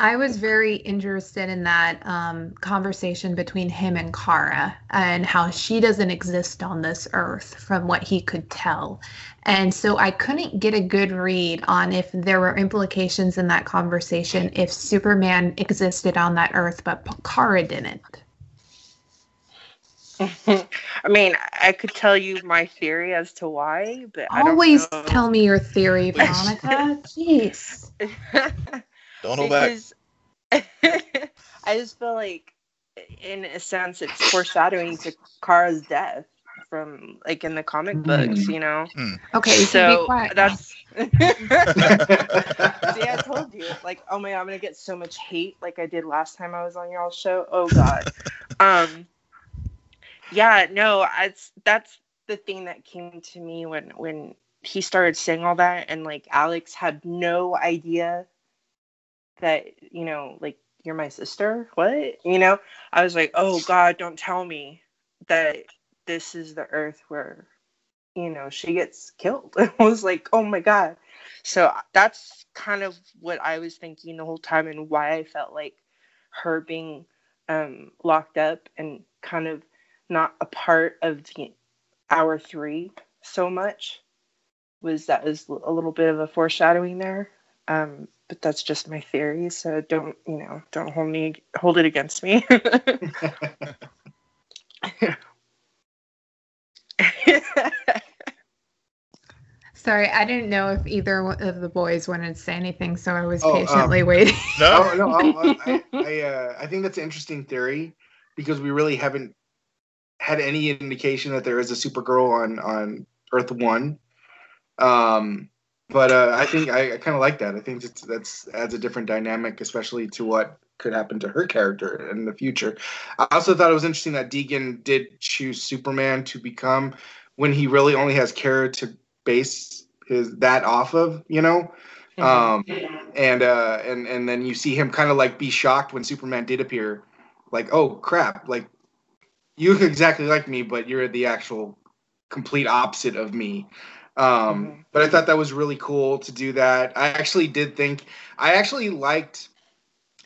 [SPEAKER 1] I was very interested in that um, conversation between him and Kara and how she doesn't exist on this earth from what he could tell. And so I couldn't get a good read on if there were implications in that conversation if Superman existed on that earth, but Kara didn't.
[SPEAKER 3] I mean, I could tell you my theory as to why, but
[SPEAKER 1] Always
[SPEAKER 3] I don't
[SPEAKER 1] tell me your theory. Veronica. Jeez.
[SPEAKER 3] know.
[SPEAKER 2] Don't hold back.
[SPEAKER 3] because I just feel like, in a sense, it's foreshadowing to Kara's death from like in the comic books, you know.
[SPEAKER 1] Okay, so, be
[SPEAKER 3] So
[SPEAKER 1] quiet. now.
[SPEAKER 3] that's. See, I told you, like, oh my god, I'm gonna get so much hate, like I did last time I was on y'all's show. Oh god. um. Yeah, no, it's that's the thing that came to me when when he started saying all that, and like Alex had no idea that you know, like you're my sister. What? You know, I was like, oh god, don't tell me that this is the Earth where you know she gets killed. I was like, oh my god. So that's kind of what I was thinking the whole time, and why I felt like her being um, locked up and kind of not a part of the hour three so much was that was a little bit of a foreshadowing there. Um, but that's just my theory, so don't you know? Don't hold me hold it against me.
[SPEAKER 1] Sorry, I didn't know if either of the boys wanted to say anything, so I was
[SPEAKER 4] Oh,
[SPEAKER 1] patiently
[SPEAKER 4] um,
[SPEAKER 1] waiting.
[SPEAKER 2] No,
[SPEAKER 4] Oh, no, I, I, I, uh, I think that's an interesting theory because we really haven't had any indication that there is a Supergirl on on Earth One. Um, but uh, I think I, I kind of like that. I think that's that's adds a different dynamic, especially to what could happen to her character in the future. I also thought it was interesting that Deegan did choose Superman to become when he really only has Kara to base his that off of. You know, Um, and uh, and and then you see him kind of like be shocked when Superman did appear, like oh crap, like you look exactly like me, but you're the actual complete opposite of me. Um,
[SPEAKER 3] Mhm.
[SPEAKER 4] But I thought that was really cool to do that. I actually did think I actually liked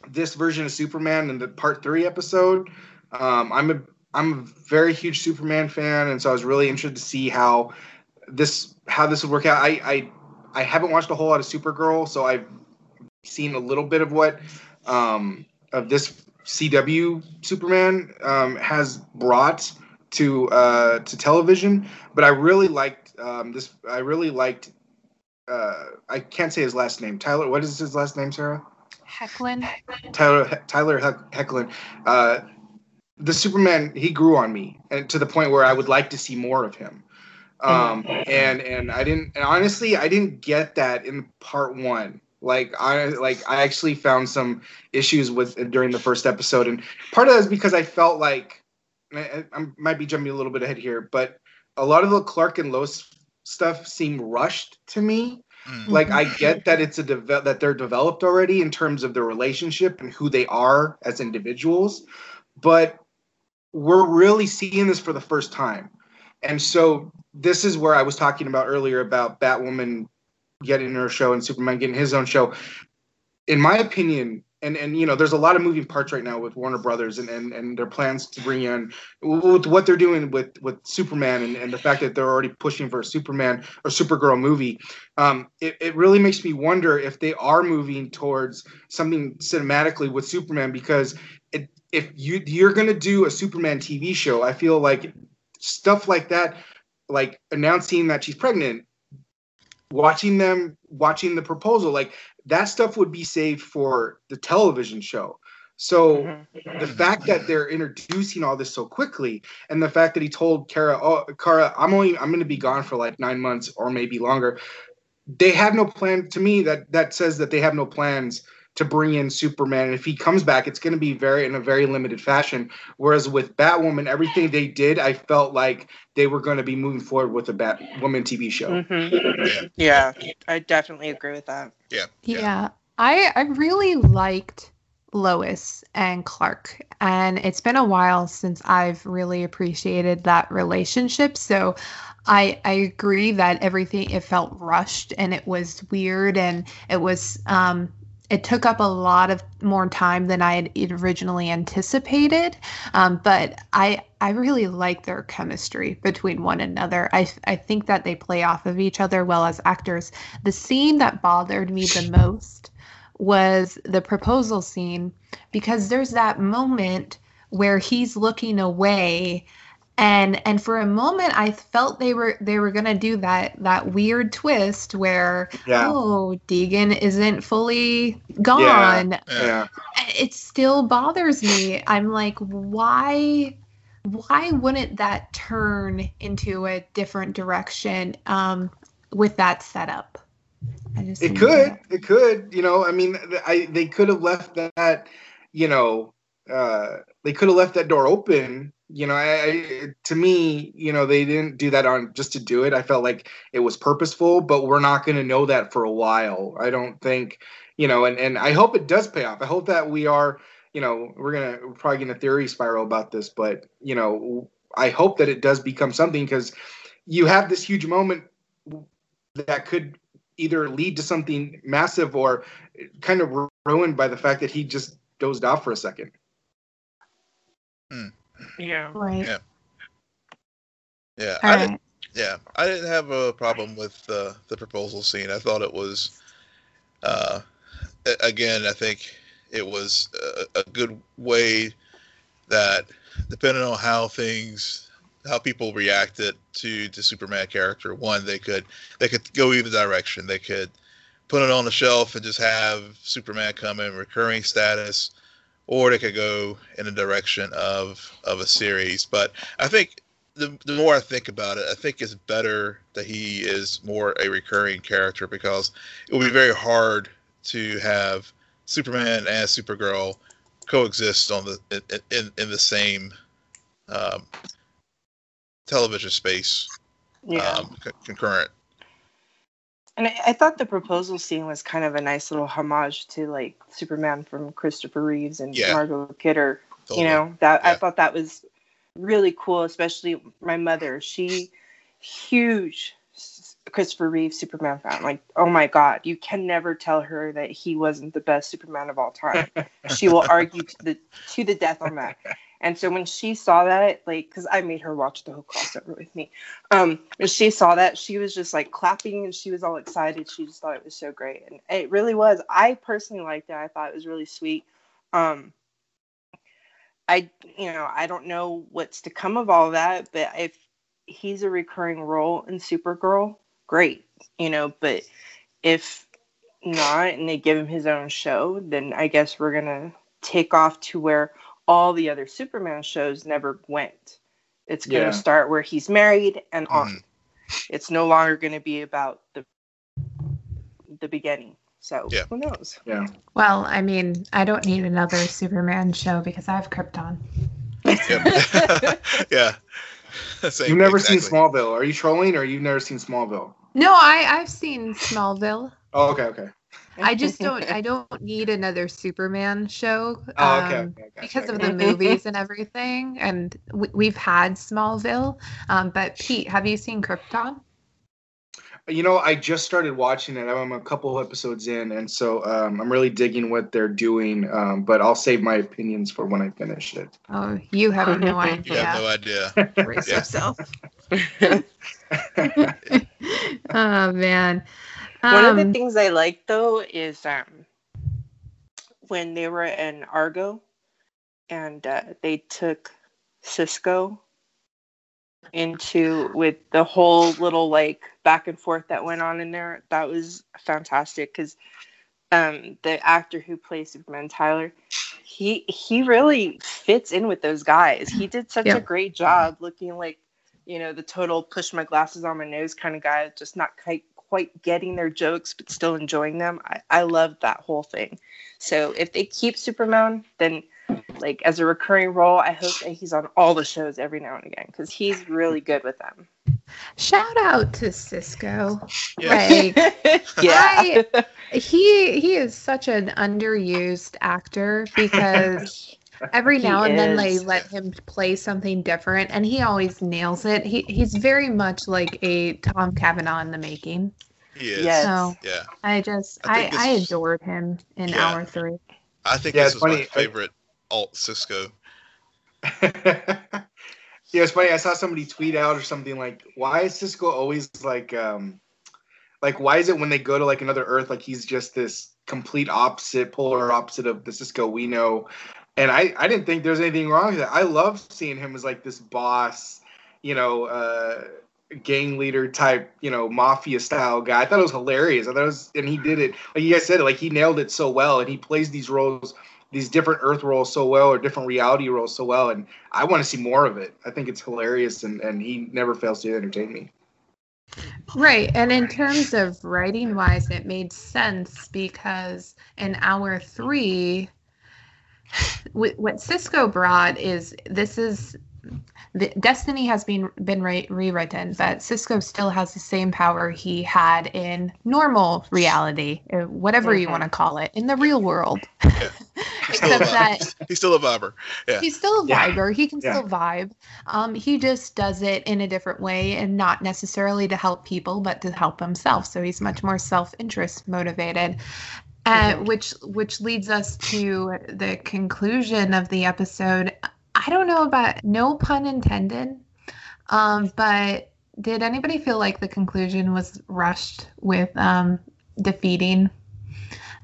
[SPEAKER 4] this version of Superman in the part three episode. Um, I'm a I'm a very huge Superman fan, and so I was really interested to see how this how this would work out. I I, I haven't watched a whole lot of Supergirl, so I've seen a little bit of what um, of this CW Superman um, has brought to uh, to television. But I really liked um, this. I really liked. Uh, I can't say his last name. Tyler. What is his last name, Sarah?
[SPEAKER 1] Hecklin.
[SPEAKER 4] Tyler Tyler Heck- Hecklin. Uh, the Superman he grew on me, and to the point where I would like to see more of him. Um, and and I didn't. And honestly, I didn't get that in part one. Like I like I actually found some issues with during the first episode, and part of that is because I felt like I, I might be jumping a little bit ahead here, but a lot of the Clark and Lois stuff seem rushed to me
[SPEAKER 2] Mm.
[SPEAKER 4] like I get that it's a that they're developed already in terms of their relationship and who they are as individuals, but we're really seeing this for the first time. And so this is where I was talking about earlier about Batwoman getting her show and Superman getting his own show. In my opinion, and and you know, there's a lot of moving parts right now with Warner Brothers and and, and their plans to bring in with what they're doing with with Superman and, and the fact that they're already pushing for a Superman or Supergirl movie um, it, it really makes me wonder if they are moving towards something cinematically with Superman because it, if you you're gonna do a Superman TV show, I feel like stuff like that, like announcing that she's pregnant, watching them watching the proposal, like that stuff would be saved for the television show. So
[SPEAKER 3] Mhm.
[SPEAKER 4] the fact that they're introducing all this so quickly and the fact that he told Kara, oh, Kara, I'm only, I'm going to be gone for like nine months or maybe longer. They have no plan to me that, that says that they have no plans to bring in Superman. And if he comes back, it's going to be very, in a very limited fashion. Whereas with Batwoman, everything they did, I felt like they were going to be moving forward with a Batwoman TV show.
[SPEAKER 3] Mhm. Yeah, I definitely agree with that.
[SPEAKER 2] Yeah.
[SPEAKER 1] Yeah. I I really liked Lois and Clark and it's been a while since I've really appreciated that relationship. So I I agree that everything it felt rushed and it was weird and it was um it took up a lot of more time than I had originally anticipated. Um, but I I really like their chemistry between one another. I I think that they play off of each other well as actors. The scene that bothered me the most was the proposal scene because there's that moment where he's looking away and and for a moment I felt they were they were gonna do that that weird twist where
[SPEAKER 4] Yeah.
[SPEAKER 1] oh Deegan isn't fully gone.
[SPEAKER 2] Yeah.
[SPEAKER 4] Yeah.
[SPEAKER 1] It still bothers me. I'm like, why why wouldn't that turn into a different direction um, with that setup? I just
[SPEAKER 4] It could.
[SPEAKER 1] that-
[SPEAKER 4] It could. You know, I mean, I they could have left that. You know, uh, they could have left that door open. You know, I, I to me, you know, they didn't do that on just to do it. I felt like it was purposeful, but we're not going to know that for a while. I don't think. You know, and and I hope it does pay off. I hope that we are. You know, we're gonna we're probably gonna theory spiral about this, but you know, I hope that it does become something because you have this huge moment that could either lead to something massive or kind of ruined by the fact that he just dozed off for a second. Hmm.
[SPEAKER 3] Yeah.
[SPEAKER 1] Right.
[SPEAKER 2] Yeah. Yeah.
[SPEAKER 1] All
[SPEAKER 2] I didn't, yeah. I didn't have a problem with uh, the proposal scene. I thought it was, uh, again, I think it was a, a good way that, depending on how things, how people reacted to the Superman character, one they could they could go either direction. They could put it on the shelf and just have Superman come in recurring status, or they could go in the direction of of a series. But I think the, the more I think about it, I think it's better that he is more a recurring character because it will be very hard to have Superman and Supergirl coexist on the in in, in the same um, television space
[SPEAKER 3] Yeah.
[SPEAKER 2] um, c- concurrent.
[SPEAKER 3] And I, I thought the proposal scene was kind of a nice little homage to like Superman from Christopher Reeves and
[SPEAKER 2] Yeah.
[SPEAKER 3] Margot Kidder.
[SPEAKER 2] Totally.
[SPEAKER 3] You know that I thought that was really cool. Especially my mother, she huge Christopher Reeve Superman fan. Like, oh my god, you can never tell her that he wasn't the best Superman of all time. she will argue to the to the death on that. And so when she saw that, like, because I made her watch the whole crossover with me, um, when she saw that, she was just like clapping and she was all excited. She just thought it was so great, and it really was. I personally liked it. I thought it was really sweet. Um, I, you know, I don't know what's to come of all that, but if he's a recurring role in Supergirl, great, you know. But if not, and they give him his own show, then I guess we're gonna take off to where all the other Superman shows never went. It's gonna
[SPEAKER 4] Yeah.
[SPEAKER 3] start where he's married and on.
[SPEAKER 2] Mhm.
[SPEAKER 3] It's no longer gonna be about the the beginning. So
[SPEAKER 2] Yeah.
[SPEAKER 3] who knows?
[SPEAKER 4] Yeah.
[SPEAKER 1] Well, I mean, I don't need another Superman show because I have Krypton.
[SPEAKER 2] Yep. yeah. Same,
[SPEAKER 4] You've never
[SPEAKER 2] exactly.
[SPEAKER 4] seen Smallville. Are you trolling or you've never seen Smallville?
[SPEAKER 1] No, I I've seen Smallville.
[SPEAKER 4] Oh, okay, okay.
[SPEAKER 1] I just don't I don't need another Superman show.
[SPEAKER 4] Oh, okay.
[SPEAKER 1] um,
[SPEAKER 4] okay, gotcha,
[SPEAKER 1] because of the movies and everything, and we, we've had Smallville. Um, but Pete, have you seen Krypton?
[SPEAKER 4] You know, I just started watching it. I'm a couple episodes in, and so um, I'm really digging what they're doing. Um, but I'll save my opinions for when I finish it.
[SPEAKER 1] Oh, you have no idea.
[SPEAKER 2] You have no idea.
[SPEAKER 1] Brace yourself. oh man.
[SPEAKER 3] One of the
[SPEAKER 1] Um,
[SPEAKER 3] things I like though is um when they were in Argo and uh, they took Cisco into with the whole little like back and forth that went on in there. That was fantastic because um the actor who plays Superman Tyler he he really fits in with those guys. He did such
[SPEAKER 1] Yeah.
[SPEAKER 3] a great job looking like you know the total push my glasses on my nose kind of guy, just not quite quite getting their jokes but still enjoying them. I I love that whole thing. So if they keep Superman, then like as a recurring role, I hope that he's on all the shows every now and again because he's really good with them.
[SPEAKER 1] shout out to Cisco.
[SPEAKER 2] Yeah.
[SPEAKER 1] Like
[SPEAKER 3] yeah.
[SPEAKER 1] he he is such an underused actor because every
[SPEAKER 3] He
[SPEAKER 1] now and then they let him play something different and he always nails it. He he's very much like a Tom Cavanagh in the making.
[SPEAKER 2] He is.
[SPEAKER 3] Yes.
[SPEAKER 1] So
[SPEAKER 2] Yeah.
[SPEAKER 1] I just
[SPEAKER 2] I
[SPEAKER 1] I, I, adored him in
[SPEAKER 2] Yeah.
[SPEAKER 1] hour three.
[SPEAKER 2] I think
[SPEAKER 4] Yeah,
[SPEAKER 2] this
[SPEAKER 4] it's
[SPEAKER 2] was
[SPEAKER 4] funny.
[SPEAKER 2] my favorite alt Cisco.
[SPEAKER 4] yeah, it's funny. I saw somebody tweet out or something like, "Why is Cisco always like, um, like why is it when they go to like another Earth, like he's just this complete opposite, polar opposite of the Cisco we know?" And I, I didn't think there's anything wrong with that. I love seeing him as like this boss, you know, uh, gang leader type, you know, mafia style guy. I thought it was hilarious. I thought it was, and he did it. Like you guys said, it, like he nailed it so well, and he plays these roles these different Earth roles so well or different reality roles so well, and I want to see more of it. I think it's hilarious, and and he never fails to entertain me.
[SPEAKER 1] Right. And in terms of writing wise, it made sense because in hour three, what Cisco brought is this is the Destiny has been been re- rewritten, but Cisco still has the same power he had in normal reality, uh, whatever you want to call it, in the real world.
[SPEAKER 2] He's still, a
[SPEAKER 1] Except that
[SPEAKER 2] He's still a viber. Yeah.
[SPEAKER 1] He's still a
[SPEAKER 4] Yeah.
[SPEAKER 1] viber. He can
[SPEAKER 4] Yeah.
[SPEAKER 1] still vibe. Um, he just does it in a different way and not necessarily to help people, but to help himself. So he's much more self-interest motivated. Uh, which which leads us to the conclusion of the episode. I don't know about no pun intended, um, but did anybody feel like the conclusion was rushed with um, defeating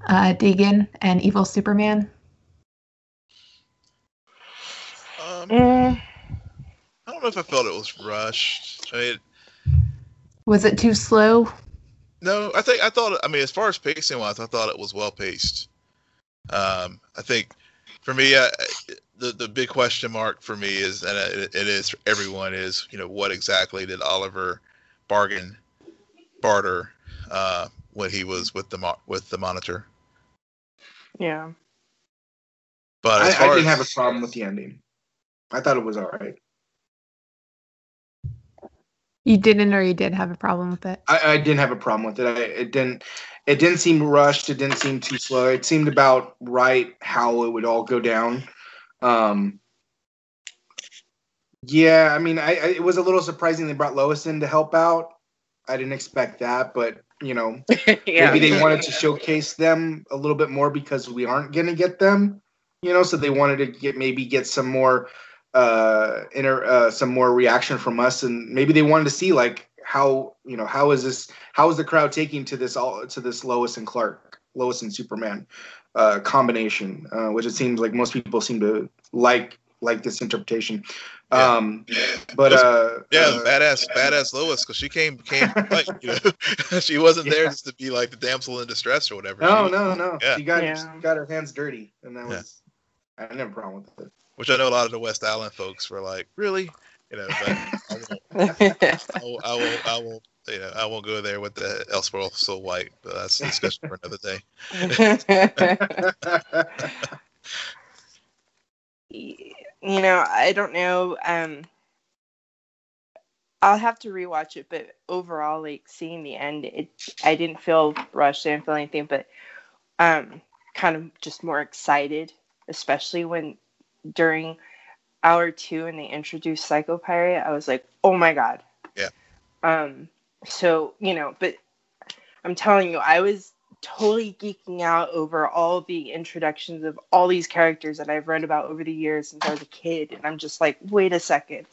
[SPEAKER 1] uh, Deegan and Evil Superman?
[SPEAKER 2] Um,
[SPEAKER 3] Mm,
[SPEAKER 2] I don't know if I felt it was rushed. I mean,
[SPEAKER 1] Was it too slow?
[SPEAKER 2] No, I think I thought. I mean, as far as pacing wise, I thought it was well paced. Um, I think for me, I, the the big question mark for me is, and it, it is for everyone, is you know what exactly did Oliver bargain, barter, uh, when he was with the mo- with the monitor?
[SPEAKER 3] yeah.
[SPEAKER 2] But
[SPEAKER 4] I,
[SPEAKER 2] as
[SPEAKER 4] I
[SPEAKER 2] far
[SPEAKER 4] didn't
[SPEAKER 2] as,
[SPEAKER 4] have a problem with the ending. I thought it was all right.
[SPEAKER 1] You didn't, or you did have a problem with it.
[SPEAKER 4] I, I didn't have a problem with it. I, it didn't. It didn't seem rushed. It didn't seem too slow. It seemed about right how it would all go down. Um, yeah, I mean, I, I it was a little surprising they brought Lois in to help out. I didn't expect that, but you know,
[SPEAKER 3] yeah.
[SPEAKER 4] maybe they wanted to showcase them a little bit more because we aren't going to get them. You know, so they wanted to get maybe get some more uh inner uh, some more reaction from us and maybe they wanted to see like how you know how is this how is the crowd taking to this all to this Lois and Clark Lois and Superman uh combination uh which it seems like most people seem to like like this interpretation
[SPEAKER 2] Yeah.
[SPEAKER 4] um but uh
[SPEAKER 2] Yeah,
[SPEAKER 4] uh,
[SPEAKER 2] badass, badass Lois, because she came, came, like, you know, she wasn't there just to be like the damsel in distress or whatever.
[SPEAKER 4] no
[SPEAKER 2] She-
[SPEAKER 4] no no
[SPEAKER 2] Yeah.
[SPEAKER 4] she got
[SPEAKER 3] Yeah.
[SPEAKER 4] she got her hands dirty and that
[SPEAKER 2] Yeah.
[SPEAKER 4] was I didn't have a problem with it
[SPEAKER 2] Which I know a lot of the WestAllen folks were like, really, you know, but I won't, I won't, I won't, you know, I won't go there with the Elseworld so white. But that's a discussion for another day.
[SPEAKER 3] you know, I don't know. Um, I'll have to rewatch it, but overall, like seeing the end, it I didn't feel rushed. I didn't feel anything, but um, kind of just more excited, especially when during hour two and they introduced Psycho Pirate. I was like, oh my god.
[SPEAKER 2] Yeah.
[SPEAKER 3] Um. So you know, but I'm telling you, I was totally geeking out over all the introductions of all these characters that I've read about over the years since I was a kid. And I'm just like, wait a second.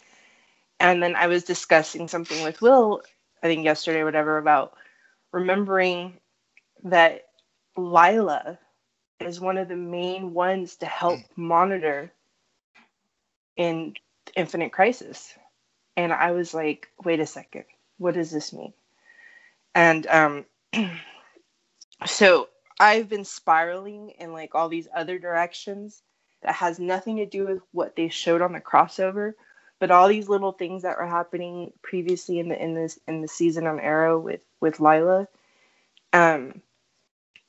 [SPEAKER 3] And then I was discussing something with Will, I think yesterday or whatever, about remembering that Lyla is one of the main ones to help monitor in Infinite Crisis. And I was like, wait a second, what does this mean? And um, so I've been spiraling in like all these other directions that has nothing to do with what they showed on the crossover, but all these little things that were happening previously in the in this in the season on Arrow with with Lyla, um,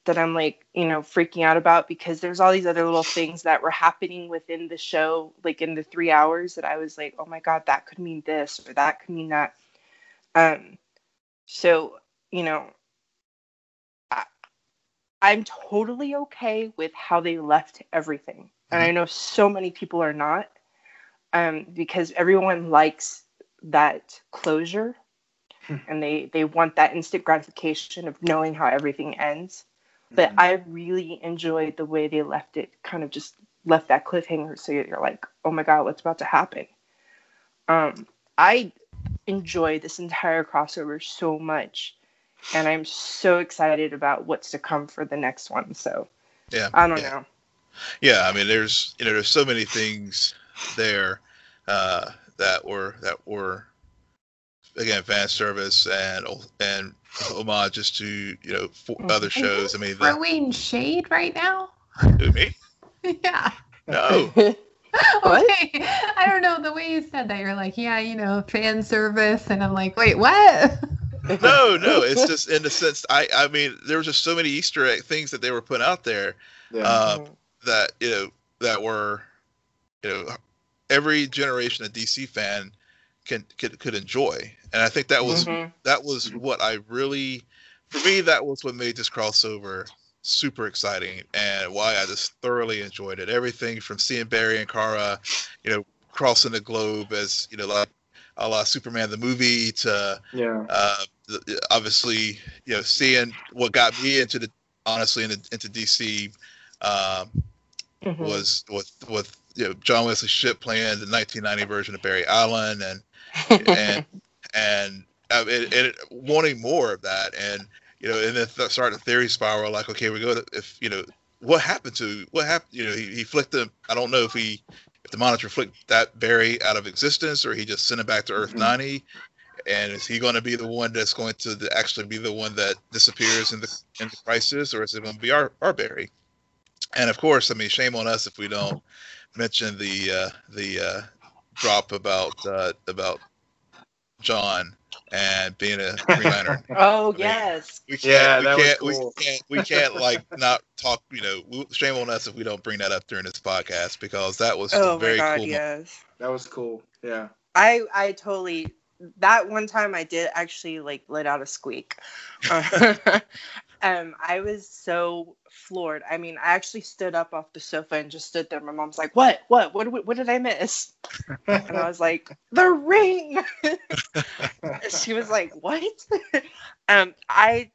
[SPEAKER 3] that I'm like you know freaking out about because there's all these other little things that were happening within the show, like in the three hours that I was like, oh my god, that could mean this or that could mean that. Um, so you know I'm totally okay with how they left everything. And I know so many people are not um, because everyone likes that closure
[SPEAKER 4] Hmm.
[SPEAKER 3] and they, they want that instant gratification of knowing how everything ends. But
[SPEAKER 4] Mhm.
[SPEAKER 3] I really enjoyed the way they left it, kind of just left that cliffhanger so you're like, oh my God, what's about to happen? Um, I enjoy this entire crossover so much and I'm so excited about what's to come for the next one. So
[SPEAKER 2] Yeah,
[SPEAKER 3] I don't
[SPEAKER 2] yeah.
[SPEAKER 3] know.
[SPEAKER 2] Yeah, I mean, there's you know, there's so many things there uh, that were that were again fan service and and homages to you know for
[SPEAKER 3] Mhm.
[SPEAKER 2] other shows. I mean, the,
[SPEAKER 1] Throwing shade right now?
[SPEAKER 2] who, me?
[SPEAKER 1] yeah.
[SPEAKER 2] No,
[SPEAKER 3] What?
[SPEAKER 1] Okay. I don't know the way you said that. You're like, yeah, you know, fan service, and I'm like, wait, what?
[SPEAKER 2] no, no. It's just in the sense I I mean, there was just so many Easter egg things that they were putting out there
[SPEAKER 4] yeah.
[SPEAKER 2] uh, that you know that were you know every generation of DC fan can could, could enjoy, and I think that was
[SPEAKER 3] Mhm.
[SPEAKER 2] that was what I really, for me, that was what made this crossover super exciting and why I just thoroughly enjoyed it. Everything from seeing Barry and Kara, you know, crossing the globe as you know, like a la Superman the movie to
[SPEAKER 4] yeah.
[SPEAKER 2] uh, obviously, you know, seeing what got me into the honestly into, into DC um,
[SPEAKER 3] Mhm.
[SPEAKER 2] was with with you know John Wesley Shipp playing the 1990 version of Barry Allen and and and it, it, wanting more of that, and you know, and then th- start a theory spiral like, okay, we go to if you know what happened to what happened, you know, he, he flicked them. I don't know if he if the monitor flicked that Barry out of existence or he just sent him back to Earth
[SPEAKER 4] Mhm.
[SPEAKER 2] 90. And is he going to be the one that's going to the- actually be the one that disappears in the in the crisis, or is it going to be our, our Barry? And of course, I mean, shame on us if we don't mention the uh, the uh, drop about uh, about John and being a Green Lantern.
[SPEAKER 3] oh
[SPEAKER 2] mean,
[SPEAKER 3] yes.
[SPEAKER 2] We can't,
[SPEAKER 4] Yeah,
[SPEAKER 2] we
[SPEAKER 4] that was
[SPEAKER 2] can't,
[SPEAKER 4] cool.
[SPEAKER 2] we can't, we can't like not talk. You know, shame on us if we don't bring that up during this podcast because that was
[SPEAKER 3] Oh
[SPEAKER 2] a very
[SPEAKER 3] my god,
[SPEAKER 2] cool. moment.
[SPEAKER 3] yes.
[SPEAKER 4] That was cool. Yeah.
[SPEAKER 3] I I totally that one time I did actually like let out a squeak. um, I was so floored. I mean, I actually stood up off the sofa and just stood there. My mom's like, "What? What? What? What, what did I miss?" and I was like, "The ring." she was like, "What?" um, I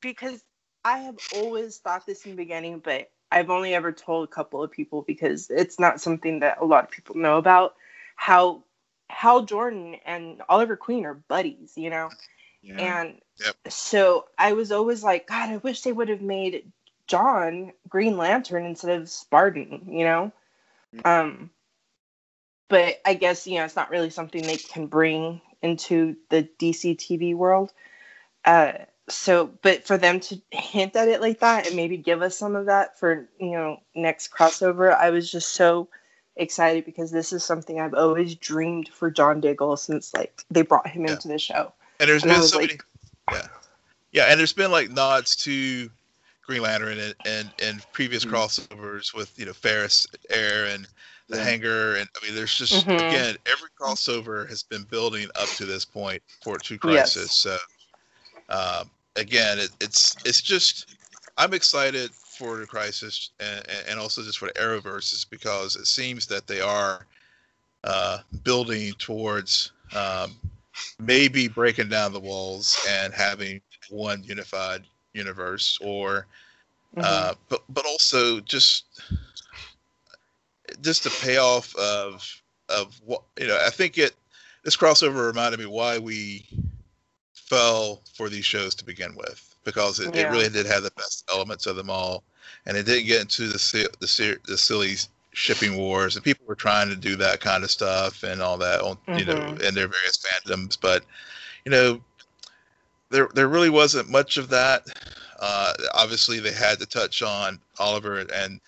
[SPEAKER 3] because I have always thought this in the beginning, but I've only ever told a couple of people because it's not something that a lot of people know about how Hal Jordan and Oliver Queen are buddies, you know. Yeah. And yep. so I was always like, God, I wish they would have made John Green Lantern instead of Spartan, you know. Mm-hmm. Um, but I guess you know it's not really something they can bring into the DC TV world. Uh, so, but for them to hint at it like that and maybe give us some of that for you know next crossover, I was just so excited because this is something I've always dreamed for John Diggle since like they brought him yeah. into the show.
[SPEAKER 2] And there's and been so like, many, yeah, yeah, and there's been like nods to Green Lantern and and, and previous mm-hmm. crossovers with you know Ferris Air and the yeah. Hanger, and I mean there's just mm-hmm. again every crossover has been building up to this point for Two Crisis. Yes. So um, again, it, it's it's just I'm excited for the crisis and, and also just for the Arrowverses because it seems that they are uh, building towards um, maybe breaking down the walls and having one unified universe, or uh, mm-hmm. uh, but but also just just the payoff of of what you know. I think it this crossover reminded me why we fell for these shows to begin with because it, yeah. it really did have the best elements of them all, and it didn't get into the the, the silly shipping wars, and people were trying to do that kind of stuff and all that on mm-hmm. you know mm-hmm. in their various fandoms, but you know there there really wasn't much of that. Uh, obviously, they had to touch on Oliver and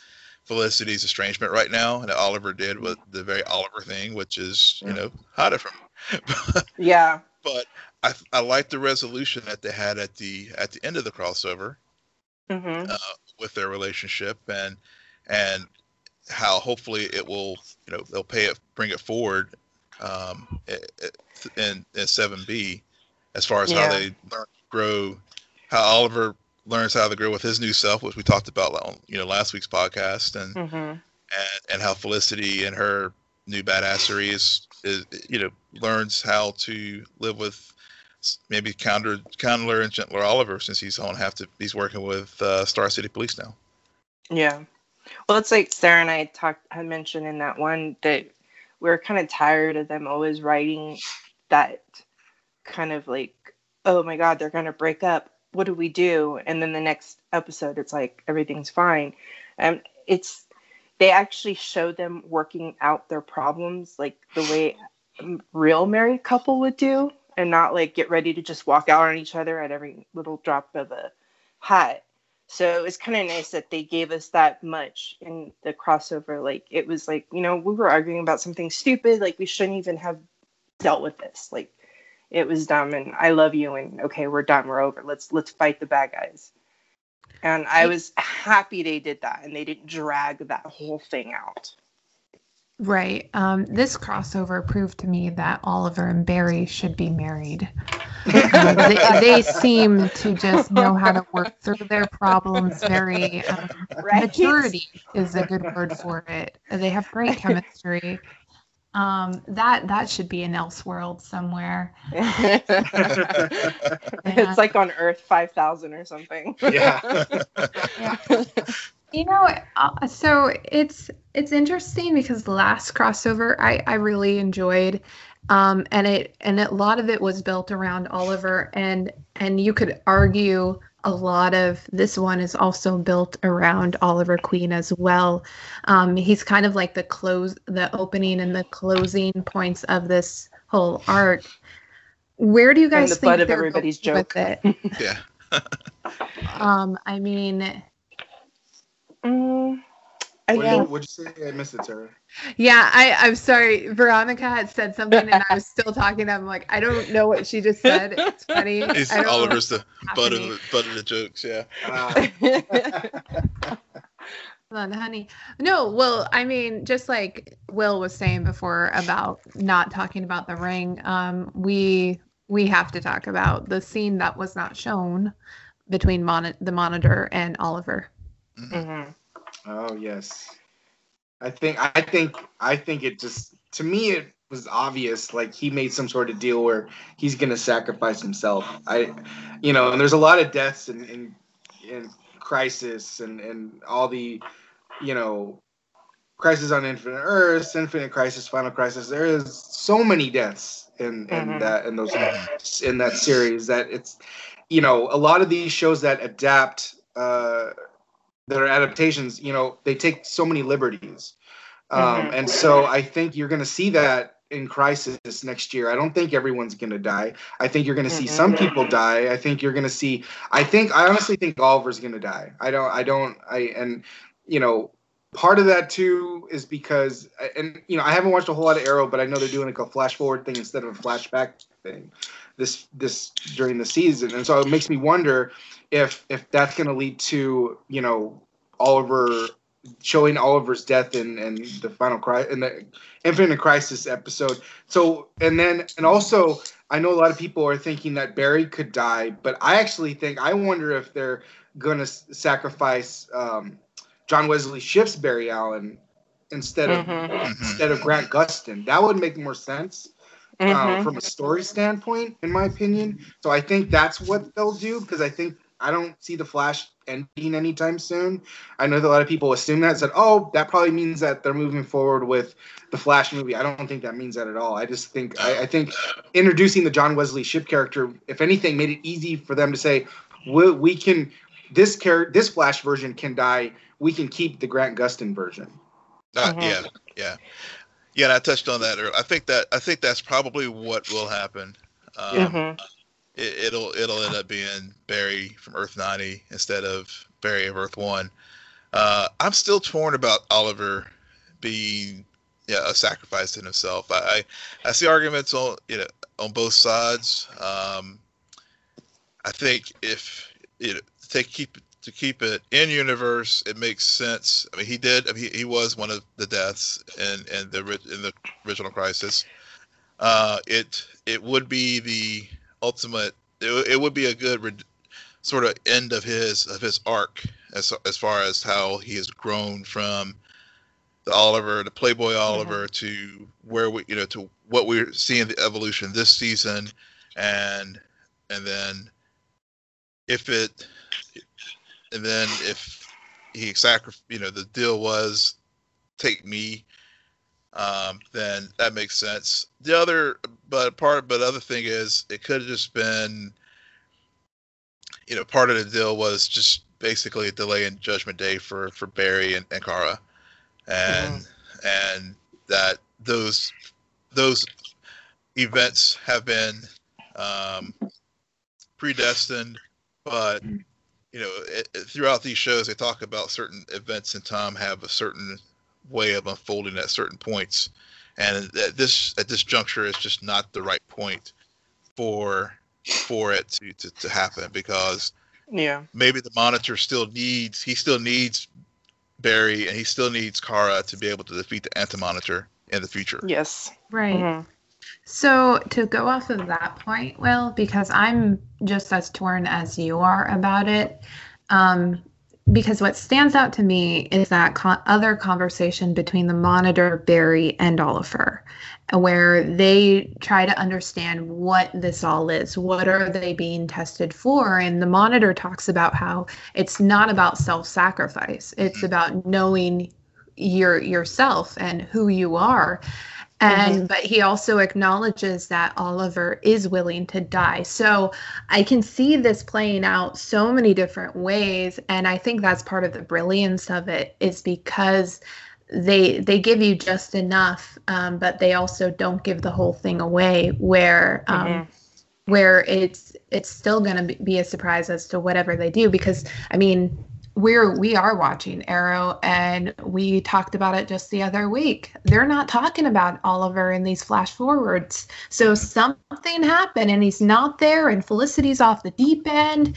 [SPEAKER 2] Felicity's estrangement right now, and Oliver did with the very Oliver thing, which is you know hide it from.
[SPEAKER 3] yeah.
[SPEAKER 2] But I I like the resolution that they had at the at the end of the crossover mm-hmm. uh, with their relationship and and how hopefully it will you know they'll pay it bring it forward um, in in seven B as far as yeah. how they learn to grow how Oliver learns how to grow with his new self, which we talked about on you know last week's podcast, and mm-hmm. and and how Felicity and her new badassery is, is you know learns how to live with maybe counter counter and gentler Oliver since he's on have to he's working with uh, Star City Police now.
[SPEAKER 3] Yeah, well, it's like Sarah and I talked had mentioned in that one that we are kind of tired of them always writing that kind of like, oh my God, they're gonna break up. What do we do? And then the next episode, it's like everything's fine. And it's they actually show them working out their problems like the way real married couple would do and not like get ready to just walk out on each other at every little drop of a hat. So it's kind of nice that they gave us that much in the crossover. Like it was like, you know, we were arguing about something stupid, like we shouldn't even have dealt with this. Like it was dumb and I love you and okay, we're done, we're over. Let's let's fight the bad guys. And I was happy they did that and they didn't drag that whole thing out.
[SPEAKER 1] Right. Um, this crossover proved to me that Oliver and Barry should be married. Um, they, they, seem to just know how to work through their problems. Very um, right? maturity is a good word for it. They have great chemistry. Um, that that should be in Elseworld somewhere.
[SPEAKER 3] it's like on Earth five thousand or something.
[SPEAKER 4] Yeah.
[SPEAKER 1] yeah. You know, uh, so it's it's interesting because the last crossover I I really enjoyed, um, and it and a lot of it was built around Oliver, and and you could argue a lot of this one is also built around Oliver Queen as well. Um, he's kind of like the close, the opening and the closing points of this whole arc. Where do you guys
[SPEAKER 3] the
[SPEAKER 1] think
[SPEAKER 3] butt of everybody's joke?
[SPEAKER 2] With it? yeah.
[SPEAKER 1] um, I mean,
[SPEAKER 3] Mm,
[SPEAKER 4] what yeah. Did, what'd you say? I missed it, Sarah.
[SPEAKER 1] Yeah, I, I'm sorry. Veronica had said something and I was still talking. I'm like, I don't know what she just said. It's funny.
[SPEAKER 2] He's Oliver's the butt of the, butt of the jokes, yeah. Uh.
[SPEAKER 1] on, honey. No, well, I mean, just like Will was saying before about not talking about the ring, um, we we have to talk about the scene that was not shown between mon- the monitor and Oliver.
[SPEAKER 3] Mm-hmm.
[SPEAKER 4] Oh yes, I think I think I think it just to me it was obvious like he made some sort of deal where he's gonna sacrifice himself. I, you know, and there's a lot of deaths in in, in Crisis and and all the, you know, Crisis on Infinite Earths, Infinite Crisis, Final Crisis. There is so many deaths in in
[SPEAKER 3] Mhm.
[SPEAKER 4] that in those in that series that it's, you know, a lot of these shows that adapt. uh that are adaptations, you know, they take so many liberties. Um,
[SPEAKER 3] Mhm.
[SPEAKER 4] And so I think you're going to see that in Crisis next year. I don't think everyone's going to die. I think you're going to see
[SPEAKER 3] Mhm.
[SPEAKER 4] some people die. I think you're going to see. I think I honestly think Oliver's going to die. I don't. I don't. I and you know. Part of that too is because, and you know, I haven't watched a whole lot of Arrow, but I know they're doing like a flash forward thing instead of a flashback thing, this this during the season, and so it makes me wonder if if that's going to lead to you know Oliver showing Oliver's death in in the final cri in the Infinite Crisis episode. So and then and also I know a lot of people are thinking that Barry could die, but I actually think I wonder if they're going to sacrifice um, John Wesley Shipp's Barry Allen instead of
[SPEAKER 3] Mhm.
[SPEAKER 2] Mhm.
[SPEAKER 4] instead of Grant Gustin. That would make more sense um,
[SPEAKER 3] Mhm.
[SPEAKER 4] from a story standpoint, in my opinion. So I think that's what they'll do because I think I don't see the Flash ending anytime soon. I know that a lot of people assume that said, "Oh, that probably means that they're moving forward with the Flash movie." I don't think that means that at all. I just think I, I think introducing the John Wesley Shipp character, if anything, made it easy for them to say, "We, we can this character, this Flash version can die. We can keep the Grant Gustin version."
[SPEAKER 2] Uh,
[SPEAKER 3] Mhm.
[SPEAKER 2] Yeah, yeah, yeah. And I touched on that earlier. I think that I think that's probably what will happen. Um,
[SPEAKER 3] Mhm.
[SPEAKER 2] It, it'll it'll end up being Barry from Earth 90 instead of Barry of Earth One. Uh, I'm still torn about Oliver being yeah a sacrifice in himself. I, I I see arguments on you know on both sides. Um, I think if you know keep to keep it in universe, it makes sense. I mean, he did. I mean, he, he was one of the deaths in in the in the original Crisis. Uh, it it would be the ultimate. It, it would be a good red, sort of end of his of his arc as as far as how he has grown from the Oliver, the Playboy mm-hmm. Oliver, to where we you know to what we're seeing the evolution this season, and and then if it and then if he sacrificed, you know, the deal was take me, um, then that makes sense. The other, but part, but other thing is, it could have just been, you know, part of the deal was just basically a delay in Judgment Day for for Barry and, and Kara, and and that those those events have been um, predestined, but you know, it, it- throughout these shows, they talk about certain events in time have a certain way of unfolding at certain points, and at this at this juncture, it's just not the right point for for it to, to, to happen because
[SPEAKER 3] Yeah.
[SPEAKER 2] maybe the monitor still needs he still needs Barry and he still needs Kara to be able to defeat the anti-monitor in the future.
[SPEAKER 3] Yes.
[SPEAKER 1] Right.
[SPEAKER 3] Mhm.
[SPEAKER 1] So to go off of that point, Will, because I'm just as torn as you are about it, um, because what stands out to me is that co- other conversation between the monitor, Barry, and Oliver, where they try to understand what this all is. What are they being tested for? And the monitor talks about how it's not about self-sacrifice. It's mm-hmm. about knowing your yourself and who you are and but he also acknowledges that Oliver is willing to die. So I can see this playing out so many different ways and I think that's part of the brilliance of it is because they they give you just enough um, but they also don't give the whole thing away where um,
[SPEAKER 3] Mhm.
[SPEAKER 1] where it's it's still going to be a surprise as to whatever they do because I mean we're we are watching Arrow and we talked about it just the other week. They're not talking about Oliver in these flash forwards. So something happened and he's not there and Felicity's off the deep end.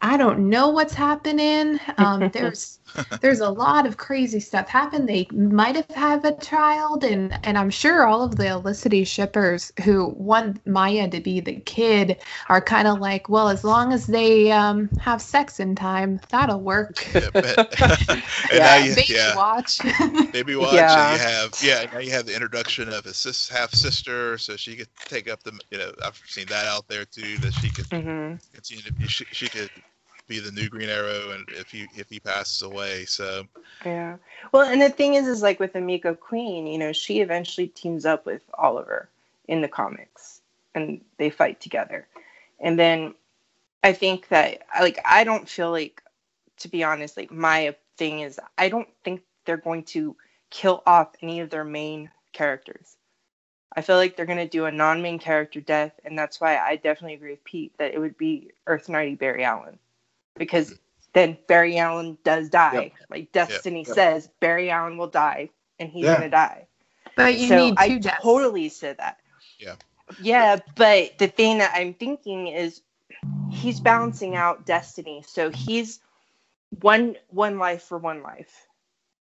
[SPEAKER 1] I don't know what's happening. Um, there's there's a lot of crazy stuff happened. They might have had a child, and and I'm sure all of the Olicity shippers who want Maya to be the kid are kind of like, well, as long as they um, have sex in time, that'll work.
[SPEAKER 2] Yeah, but- and
[SPEAKER 3] Yeah.
[SPEAKER 2] now you,
[SPEAKER 1] Baby
[SPEAKER 2] yeah,
[SPEAKER 1] watch.
[SPEAKER 2] baby watch.
[SPEAKER 3] Yeah.
[SPEAKER 2] And you have yeah. Now you have the introduction of a sis, half sister, so she could take up the. You know, I've seen that out there too. That she could
[SPEAKER 3] hmm
[SPEAKER 2] continue to be. She, she could be the new Green Arrow, and if he if he passes away, so
[SPEAKER 3] Yeah. Well, and the thing is, is like with Emiko Queen, you know, she eventually teams up with Oliver in the comics, and they fight together. And then I think that, like, I don't feel like, to be honest, like my thing is, I don't think they're going to kill off any of their main characters. I feel like they're going to do a non-main character death, and that's why I definitely agree with Pete that it would be Earth Ninety Barry Allen, because then Barry Allen does die. Like Destiny
[SPEAKER 4] Yep.
[SPEAKER 3] says, Barry Allen will die, and he's
[SPEAKER 4] Yeah.
[SPEAKER 3] gonna die.
[SPEAKER 1] but you
[SPEAKER 3] so
[SPEAKER 1] need two
[SPEAKER 3] I
[SPEAKER 1] deaths.
[SPEAKER 3] totally said that.
[SPEAKER 2] Yeah.
[SPEAKER 3] Yeah, but the thing that I'm thinking is he's balancing out Destiny, so he's one one life for one life,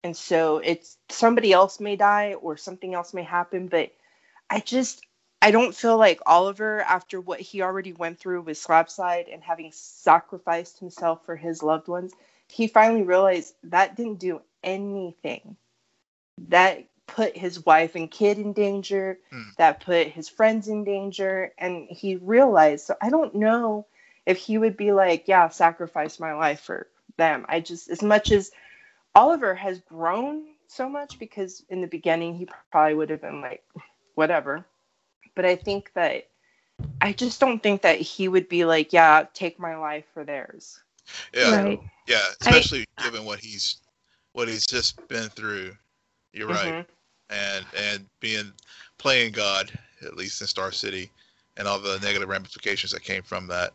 [SPEAKER 3] and so it's somebody else may die or something else may happen, but I just I don't feel like Oliver, after what he already went through with Slabside and having sacrificed himself for his loved ones, he finally realized that didn't do anything. That put his wife and kid in danger,
[SPEAKER 2] Hmm.
[SPEAKER 3] that put his friends in danger, and he realized. So I don't know if he would be like, yeah, sacrifice my life for them. I just, as much as Oliver has grown so much, because in the beginning he probably would have been like, whatever. But I think that I just don't think that he would be like, yeah, take my life for theirs.
[SPEAKER 2] yeah,
[SPEAKER 1] Right.
[SPEAKER 2] yeah.
[SPEAKER 1] I-
[SPEAKER 2] Especially given what he's what he's just been through. You're right.
[SPEAKER 3] Mhm.
[SPEAKER 2] and and being playing God at least in Star City, and all the negative ramifications that came from that.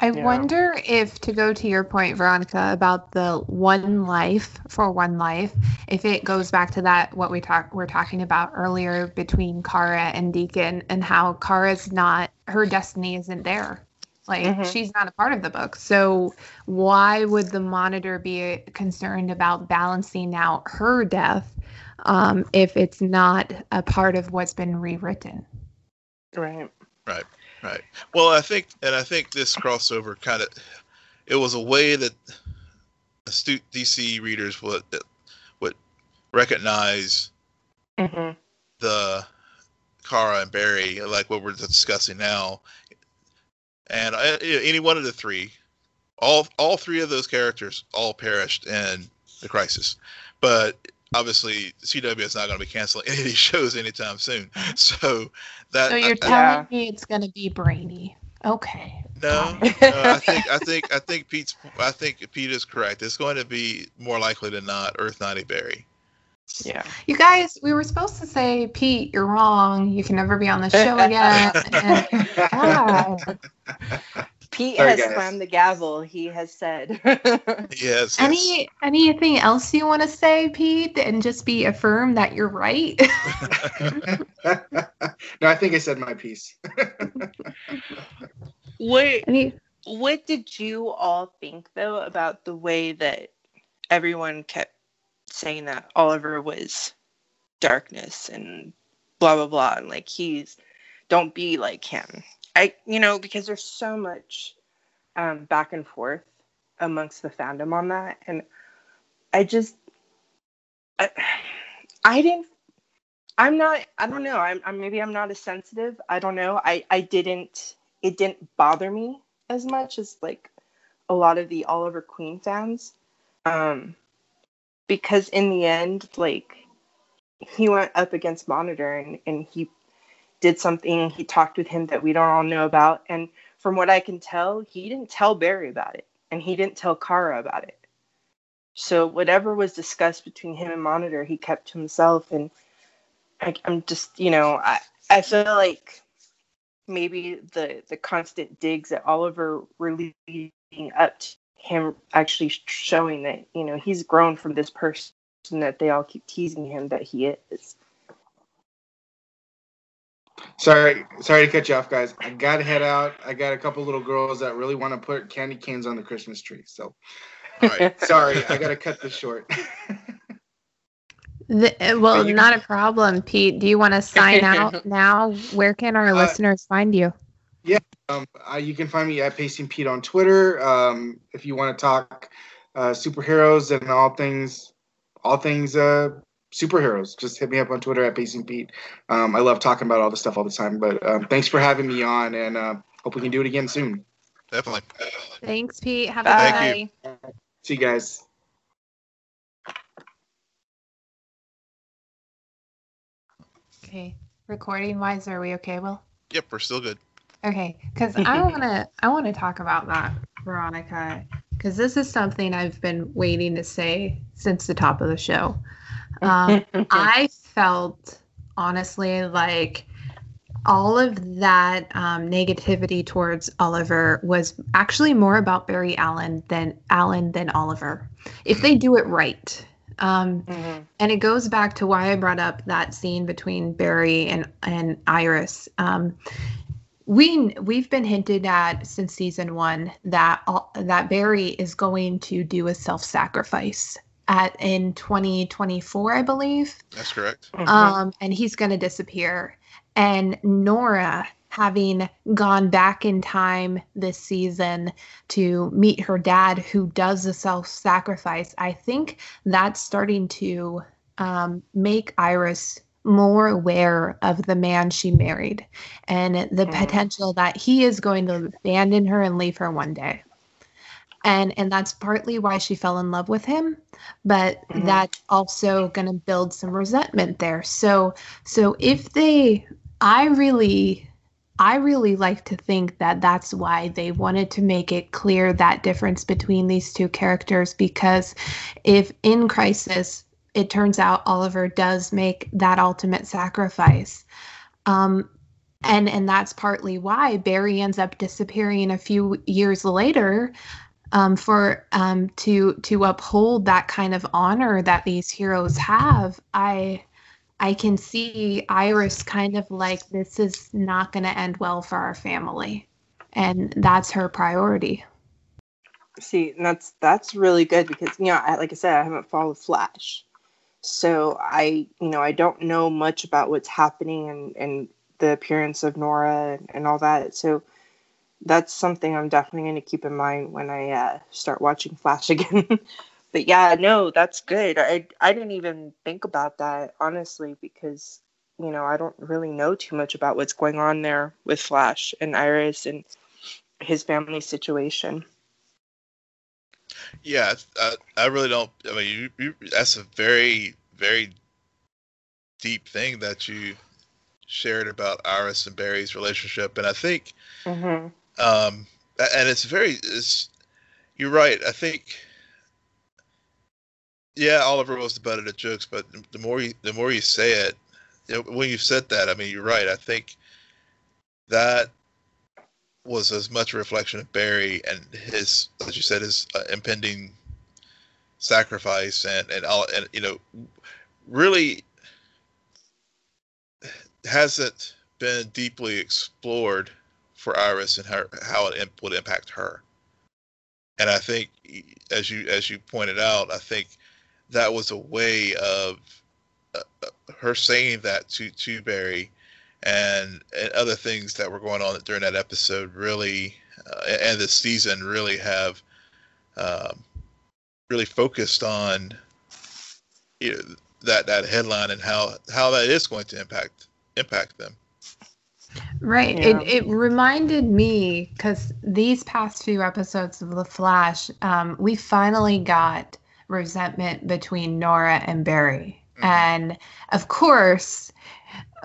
[SPEAKER 1] I
[SPEAKER 3] Yeah.
[SPEAKER 1] wonder if, to go to your point, Veronica, about the one life for one life, if it goes back to that what we talked we're talking about earlier between Kara and Deacon, and how Kara's not her destiny isn't there. Like
[SPEAKER 3] Mhm.
[SPEAKER 1] she's not a part of the book. So why would the monitor be concerned about balancing out her death um, if it's not a part of what's been rewritten?
[SPEAKER 3] Right.
[SPEAKER 2] Right. Well, I think, and I think this crossover kind of, it was a way that astute DC readers would would recognize
[SPEAKER 3] hmm
[SPEAKER 2] the Kara and Barry, like what we're discussing now, and I, any one of the three, all all three of those characters all perished in the crisis, but obviously CW is not going to be canceling any of these shows anytime soon. So that
[SPEAKER 1] So you're
[SPEAKER 2] I- I-
[SPEAKER 1] telling
[SPEAKER 3] Yeah.
[SPEAKER 1] me it's going to be brainy. Okay.
[SPEAKER 2] no, no. I think I think I think Pete's I think Pete is correct. It's going to be more likely than not Earth Ninety Barry.
[SPEAKER 3] Yeah.
[SPEAKER 1] You guys, we were supposed to say, Pete, you're wrong. You can never be on the show again. and God,
[SPEAKER 3] Pete
[SPEAKER 4] Sorry,
[SPEAKER 3] has
[SPEAKER 4] guys.
[SPEAKER 3] slammed the gavel. He has said.
[SPEAKER 2] Yes.
[SPEAKER 1] any anything else you want to say, Pete, and just be affirmed that you're right?
[SPEAKER 4] no, I think I said my piece.
[SPEAKER 3] what
[SPEAKER 1] Any,
[SPEAKER 3] What did you all think though about the way that everyone kept saying that Oliver was darkness and blah blah blah and like he's don't be like him. I you know because there's so much um, back and forth amongst the fandom on that. And I just I, I didn't I'm not I don't know. I'm, I'm maybe I'm not as sensitive. I don't know. I I didn't it didn't bother me as much as like a lot of the Oliver Queen fans. Um because in the end, like he went up against Monitor and, and he did something, he talked with him that we don't all know about. And from what I can tell, he didn't tell Barry about it. And he didn't tell Kara about it. So whatever was discussed between him and Monitor, he kept to himself. And I, I'm just, you know, I, I feel like maybe the the constant digs at Oliver were leading up to him actually showing that you know he's grown from this person that they all keep teasing him that he is.
[SPEAKER 4] Sorry, sorry to cut you off, guys. I gotta head out. I got a couple little girls that really want to put candy canes on the Christmas tree. So
[SPEAKER 2] All right.
[SPEAKER 4] Sorry, I gotta cut this short.
[SPEAKER 1] The, uh, well,
[SPEAKER 4] you can-
[SPEAKER 1] not a problem, Pete. Do you want to sign out now? Where can our
[SPEAKER 4] Uh,
[SPEAKER 1] listeners find you?
[SPEAKER 4] Yeah, um, uh, you can find me at Pacing Pete on Twitter. Um, if you want to talk uh, superheroes and all things, all things uh, superheroes, just hit me up on Twitter at Pacing Pete. Um, I love talking about all this stuff all the time. But um, thanks for having me on, and uh, hope we can do it again soon.
[SPEAKER 2] Definitely.
[SPEAKER 1] Thanks, Pete. Have a
[SPEAKER 3] Bye.
[SPEAKER 1] good
[SPEAKER 2] Thank
[SPEAKER 1] night.
[SPEAKER 4] See you guys.
[SPEAKER 1] Okay. Recording wise, are we okay, Will?
[SPEAKER 2] Yep, we're still good.
[SPEAKER 1] Okay, because I wanna I wanna talk about that, Veronica, because this is something I've been waiting to say since the top of the show. Um, I felt honestly like all of that um, negativity towards Oliver was actually more about Barry Allen than Allen than Oliver, if they do it right. Um,
[SPEAKER 3] Mhm.
[SPEAKER 1] and it goes back to why I brought up that scene between Barry and and Iris. Um, we we've been hinted at since season one that all, that Barry is going to do a self sacrifice at in 2024, I believe
[SPEAKER 2] That's correct.
[SPEAKER 3] Mhm.
[SPEAKER 1] um, and he's going to disappear. And Nora, having gone back in time this season to meet her dad, who does the self sacrifice, I think that's starting to um, make Iris more aware of the man she married and the
[SPEAKER 3] Mhm.
[SPEAKER 1] potential that he is going to abandon her and leave her one day. And and that's partly why she fell in love with him, but
[SPEAKER 3] Mhm.
[SPEAKER 1] that's also going to build some resentment there. So so if they I really I really like to think that that's why they wanted to make it clear that difference between these two characters because if in crisis it turns out Oliver does make that ultimate sacrifice um and and that's partly why Barry ends up disappearing a few years later um, for um, to to uphold that kind of honor that these heroes have. I I can see Iris kind of like this is not going to end well for our family, and that's her priority.
[SPEAKER 3] See, that's that's really good because you know, I, like I said, I haven't followed Flash, so I you know I don't know much about what's happening and and the appearance of Nora and, and all that. So that's something I'm definitely going to keep in mind when I uh, start watching Flash again. but yeah, no, that's good. I I didn't even think about that honestly because you know I don't really know too much about what's going on there with Flash and Iris and his family situation.
[SPEAKER 2] Yeah, I, I really don't. I mean, you, you, that's a very, very deep thing that you shared about Iris and Barry's relationship, and I think,
[SPEAKER 3] Mm-hmm.
[SPEAKER 2] Um, and it's very, it's, you're right. I think, yeah, Oliver was the butt of the jokes, but the more you, the more you say it, you know, when you said that, I mean, you're right. I think that was as much a reflection of Barry and his, as you said, his uh, impending sacrifice and and all and you know really hasn't been deeply explored for Iris and her how it would impact her. And I think, as you as you pointed out, I think that was a way of uh, uh, her saying that to to Barry, and and other things that were going on during that episode really, uh, and this season really have, um, really focused on, you know, that that headline and how how that is going to impact impact them.
[SPEAKER 1] Right.
[SPEAKER 3] Yeah.
[SPEAKER 1] It it reminded me because these past few episodes of The Flash, um, we finally got resentment between Nora and Barry,
[SPEAKER 2] Mhm.
[SPEAKER 1] and of course,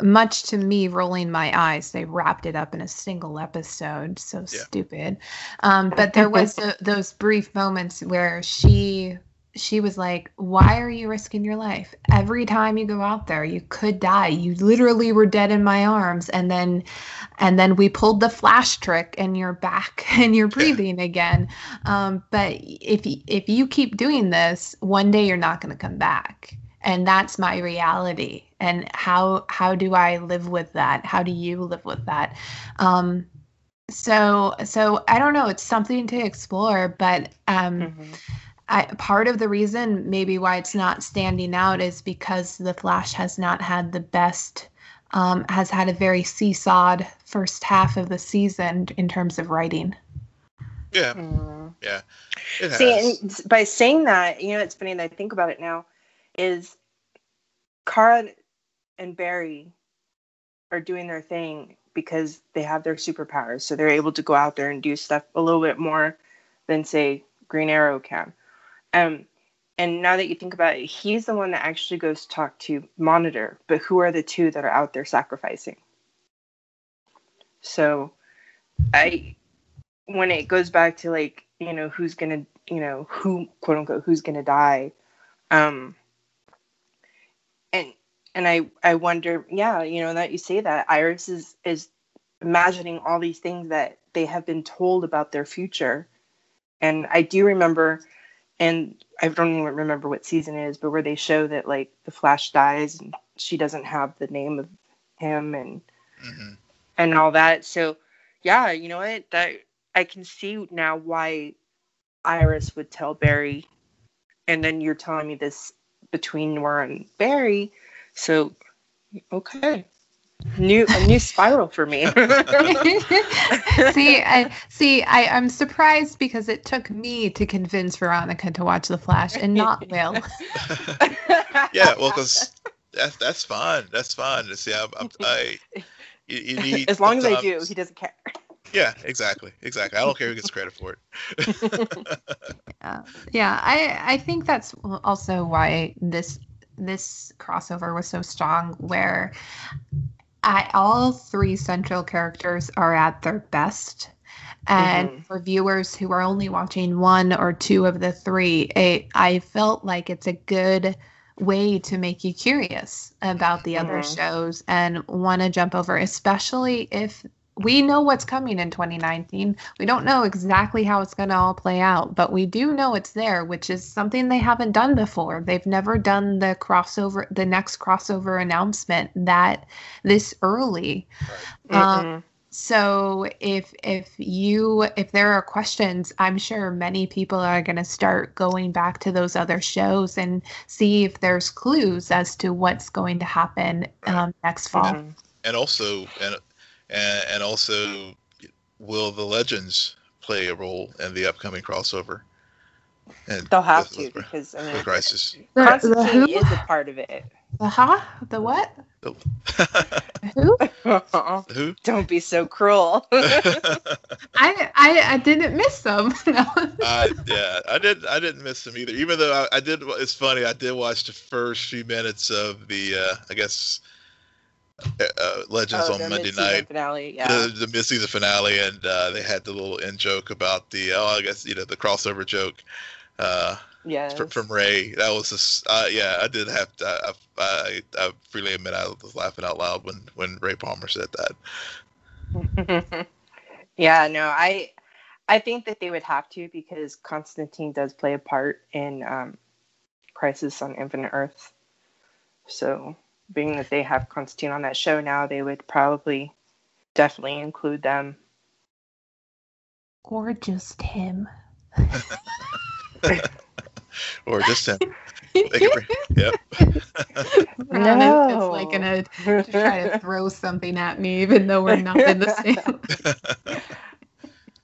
[SPEAKER 1] much to me rolling my eyes, they wrapped it up in a single episode. So
[SPEAKER 2] Yeah.
[SPEAKER 1] stupid. Um, but there was tho- those brief moments where she she was like, "Why are you risking your life? Every time you go out there, you could die. You literally were dead in my arms." And then and then we pulled the flash trick and you're back and you're breathing again. Um, but if if you keep doing this, one day you're not going to come back. And that's my reality. And how how do I live with that? How do you live with that? Um, so so I don't know. It's something to explore, but um,
[SPEAKER 3] Mm-hmm.
[SPEAKER 1] I, part of the reason maybe why it's not standing out is because the Flash has not had the best, um, has had a very seesawed first half of the season in terms of writing.
[SPEAKER 2] Yeah,
[SPEAKER 3] Mm.
[SPEAKER 2] yeah. It
[SPEAKER 3] See, and by saying that, you know, it's funny that I think about it now, is Kara and Barry are doing their thing because they have their superpowers. So they're able to go out there and do stuff a little bit more than, say, Green Arrow can. Um, and now that you think about it, he's the one that actually goes to talk to Monitor. But who are the two that are out there sacrificing? So I when it goes back to like you know who's gonna you know who quote unquote who's gonna die um and and i i wonder yeah you know that you say that iris is is imagining all these things that they have been told about their future and i do remember and i don't even remember what season it is but where they show that like the flash dies and she doesn't have the name of him and
[SPEAKER 2] Mhm.
[SPEAKER 3] and all that. So, yeah, you know what? That I can see now why Iris would tell Barry, and then you're telling me this between Nora and Barry. So, okay, new a new spiral for me.
[SPEAKER 1] see, I see. I, I'm surprised because it took me to convince Veronica to watch The Flash and not Will.
[SPEAKER 2] yeah, well, because that's that's fun. That's fun to see. I'm, I'm, I you, you need
[SPEAKER 3] as long as I do, he doesn't care.
[SPEAKER 2] Yeah, exactly, exactly. I don't care who gets credit for it.
[SPEAKER 1] Yeah, yeah. I I think that's also why this this crossover was so strong, where I, all three central characters are at their best. And
[SPEAKER 3] Mhm.
[SPEAKER 1] for viewers who are only watching one or two of the three, it, I felt like it's a good way to make you curious about the other
[SPEAKER 3] Mhm.
[SPEAKER 1] shows and want to jump over, especially if we know what's coming in 2019. We don't know exactly how it's going to all play out, but we do know it's there, which is something they haven't done before. They've never done the crossover, the next crossover announcement that this early. Um,
[SPEAKER 3] Mhm.
[SPEAKER 1] so if if you if there are questions, I'm sure many people are going to start going back to those other shows and see if there's clues as to what's going to happen um, next fall.
[SPEAKER 3] Mhm.
[SPEAKER 2] and also, and and and also, will the legends play a role in the upcoming crossover? And
[SPEAKER 3] They'll have
[SPEAKER 2] with-
[SPEAKER 3] to
[SPEAKER 2] with-
[SPEAKER 3] because I
[SPEAKER 2] with
[SPEAKER 3] mean,
[SPEAKER 2] Crisis.
[SPEAKER 1] The, the
[SPEAKER 3] Constantine
[SPEAKER 1] who?
[SPEAKER 3] is a part of it.
[SPEAKER 1] The huh? The what? Who?
[SPEAKER 2] Who?
[SPEAKER 3] Don't be so cruel.
[SPEAKER 1] I, I I didn't miss them. no.
[SPEAKER 2] I yeah, I did. I didn't miss them either. Even though I, I did. It's funny. I did watch the first few minutes of the. Uh, I guess. Uh, Legends
[SPEAKER 3] Oh,
[SPEAKER 2] on Monday night.
[SPEAKER 3] finale. Yeah.
[SPEAKER 2] The, the mid-season finale, and uh, they had the little in joke about the oh, I guess you know the crossover joke uh,
[SPEAKER 3] yes.
[SPEAKER 2] fr- from Ray. That was just uh, yeah, I did have to. I, I, I freely admit I was laughing out loud when when Ray Palmer said that.
[SPEAKER 3] yeah, no, I I think that they would have to because Constantine does play a part in um, Crisis on Infinite Earth. So, being that they have Constantine on that show now, they would probably definitely include them.
[SPEAKER 1] Or just him.
[SPEAKER 2] Or just him. They could bring- yep.
[SPEAKER 1] Ron is just
[SPEAKER 3] No.
[SPEAKER 1] like gonna try to throw something at me, even though we're not in the same.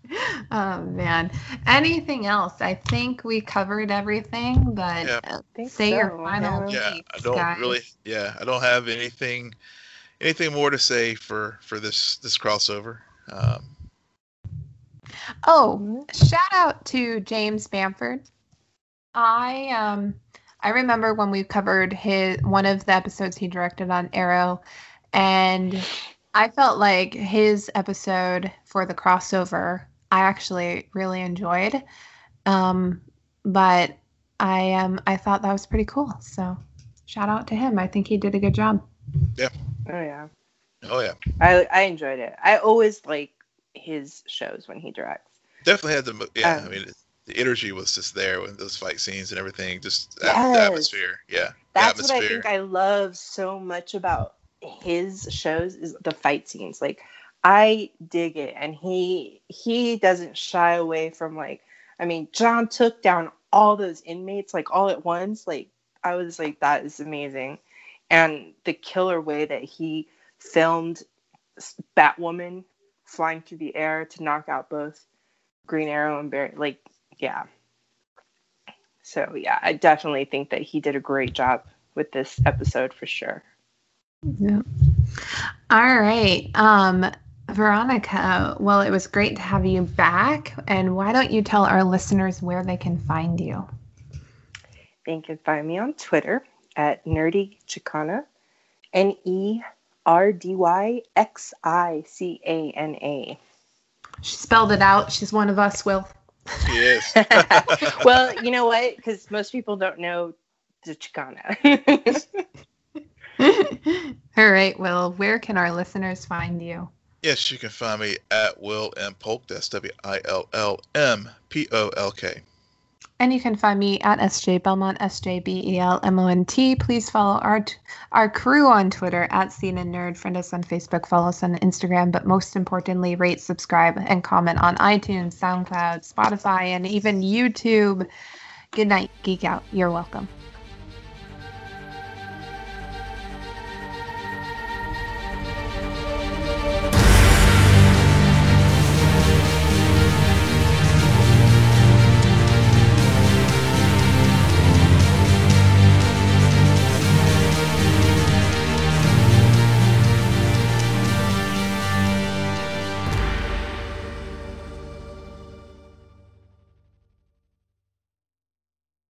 [SPEAKER 1] oh man. Anything else? I think we covered everything, but
[SPEAKER 2] Yeah.
[SPEAKER 3] think
[SPEAKER 1] say your final
[SPEAKER 3] yeah.
[SPEAKER 2] yeah, I don't
[SPEAKER 1] guys.
[SPEAKER 2] really. Yeah, I don't have anything anything more to say for for this this crossover. Um,
[SPEAKER 1] Oh, shout out to James Bamford. I um I remember when we covered his one of the episodes he directed on Arrow and I felt like his episode for the crossover I actually really enjoyed. Um but I um I thought that was pretty cool. So shout out to him. I think he did a good job. Yeah.
[SPEAKER 3] Oh yeah,
[SPEAKER 2] oh yeah,
[SPEAKER 3] I I enjoyed it. I always like his shows when he directs.
[SPEAKER 2] definitely had the mo- yeah. I
[SPEAKER 3] Um,
[SPEAKER 2] mean, the energy was just there with those fight scenes and everything. Just the atmosphere. Yeah, the
[SPEAKER 3] That's what I think I love so much about his shows is the fight scenes. Like I dig it, and he he doesn't shy away from like I mean, John took down all those inmates like all at once. Like I was like, that is amazing. And the killer way that he filmed Batwoman flying through the air to knock out both Green Arrow and Barry, like, yeah. So yeah, I definitely think that he did a great job with this episode for sure.
[SPEAKER 1] Yeah. All right. Um, Veronica, well, it was great to have you back. And why don't you tell our listeners where they can find you?
[SPEAKER 3] You can find me on Twitter at Nerdy Chicana, N E R D Y X I C A N A.
[SPEAKER 1] She spelled it out. She's one of us, Will.
[SPEAKER 2] She is.
[SPEAKER 3] well, you know what? Because most people don't know the Chicana.
[SPEAKER 1] All right, Will, where can our listeners find you?
[SPEAKER 2] Yes, you can find me at Will M Polk. That's W I L L M P O L K.
[SPEAKER 1] And you can find me at SJ Belmont, S J B E L M O N T. Please follow our t- our crew on Twitter at Scene and Nerd. Friend us on Facebook, follow us on Instagram, but most importantly, rate, subscribe, and comment on iTunes, SoundCloud, Spotify, and even YouTube. Good night, Geek Out. You're welcome.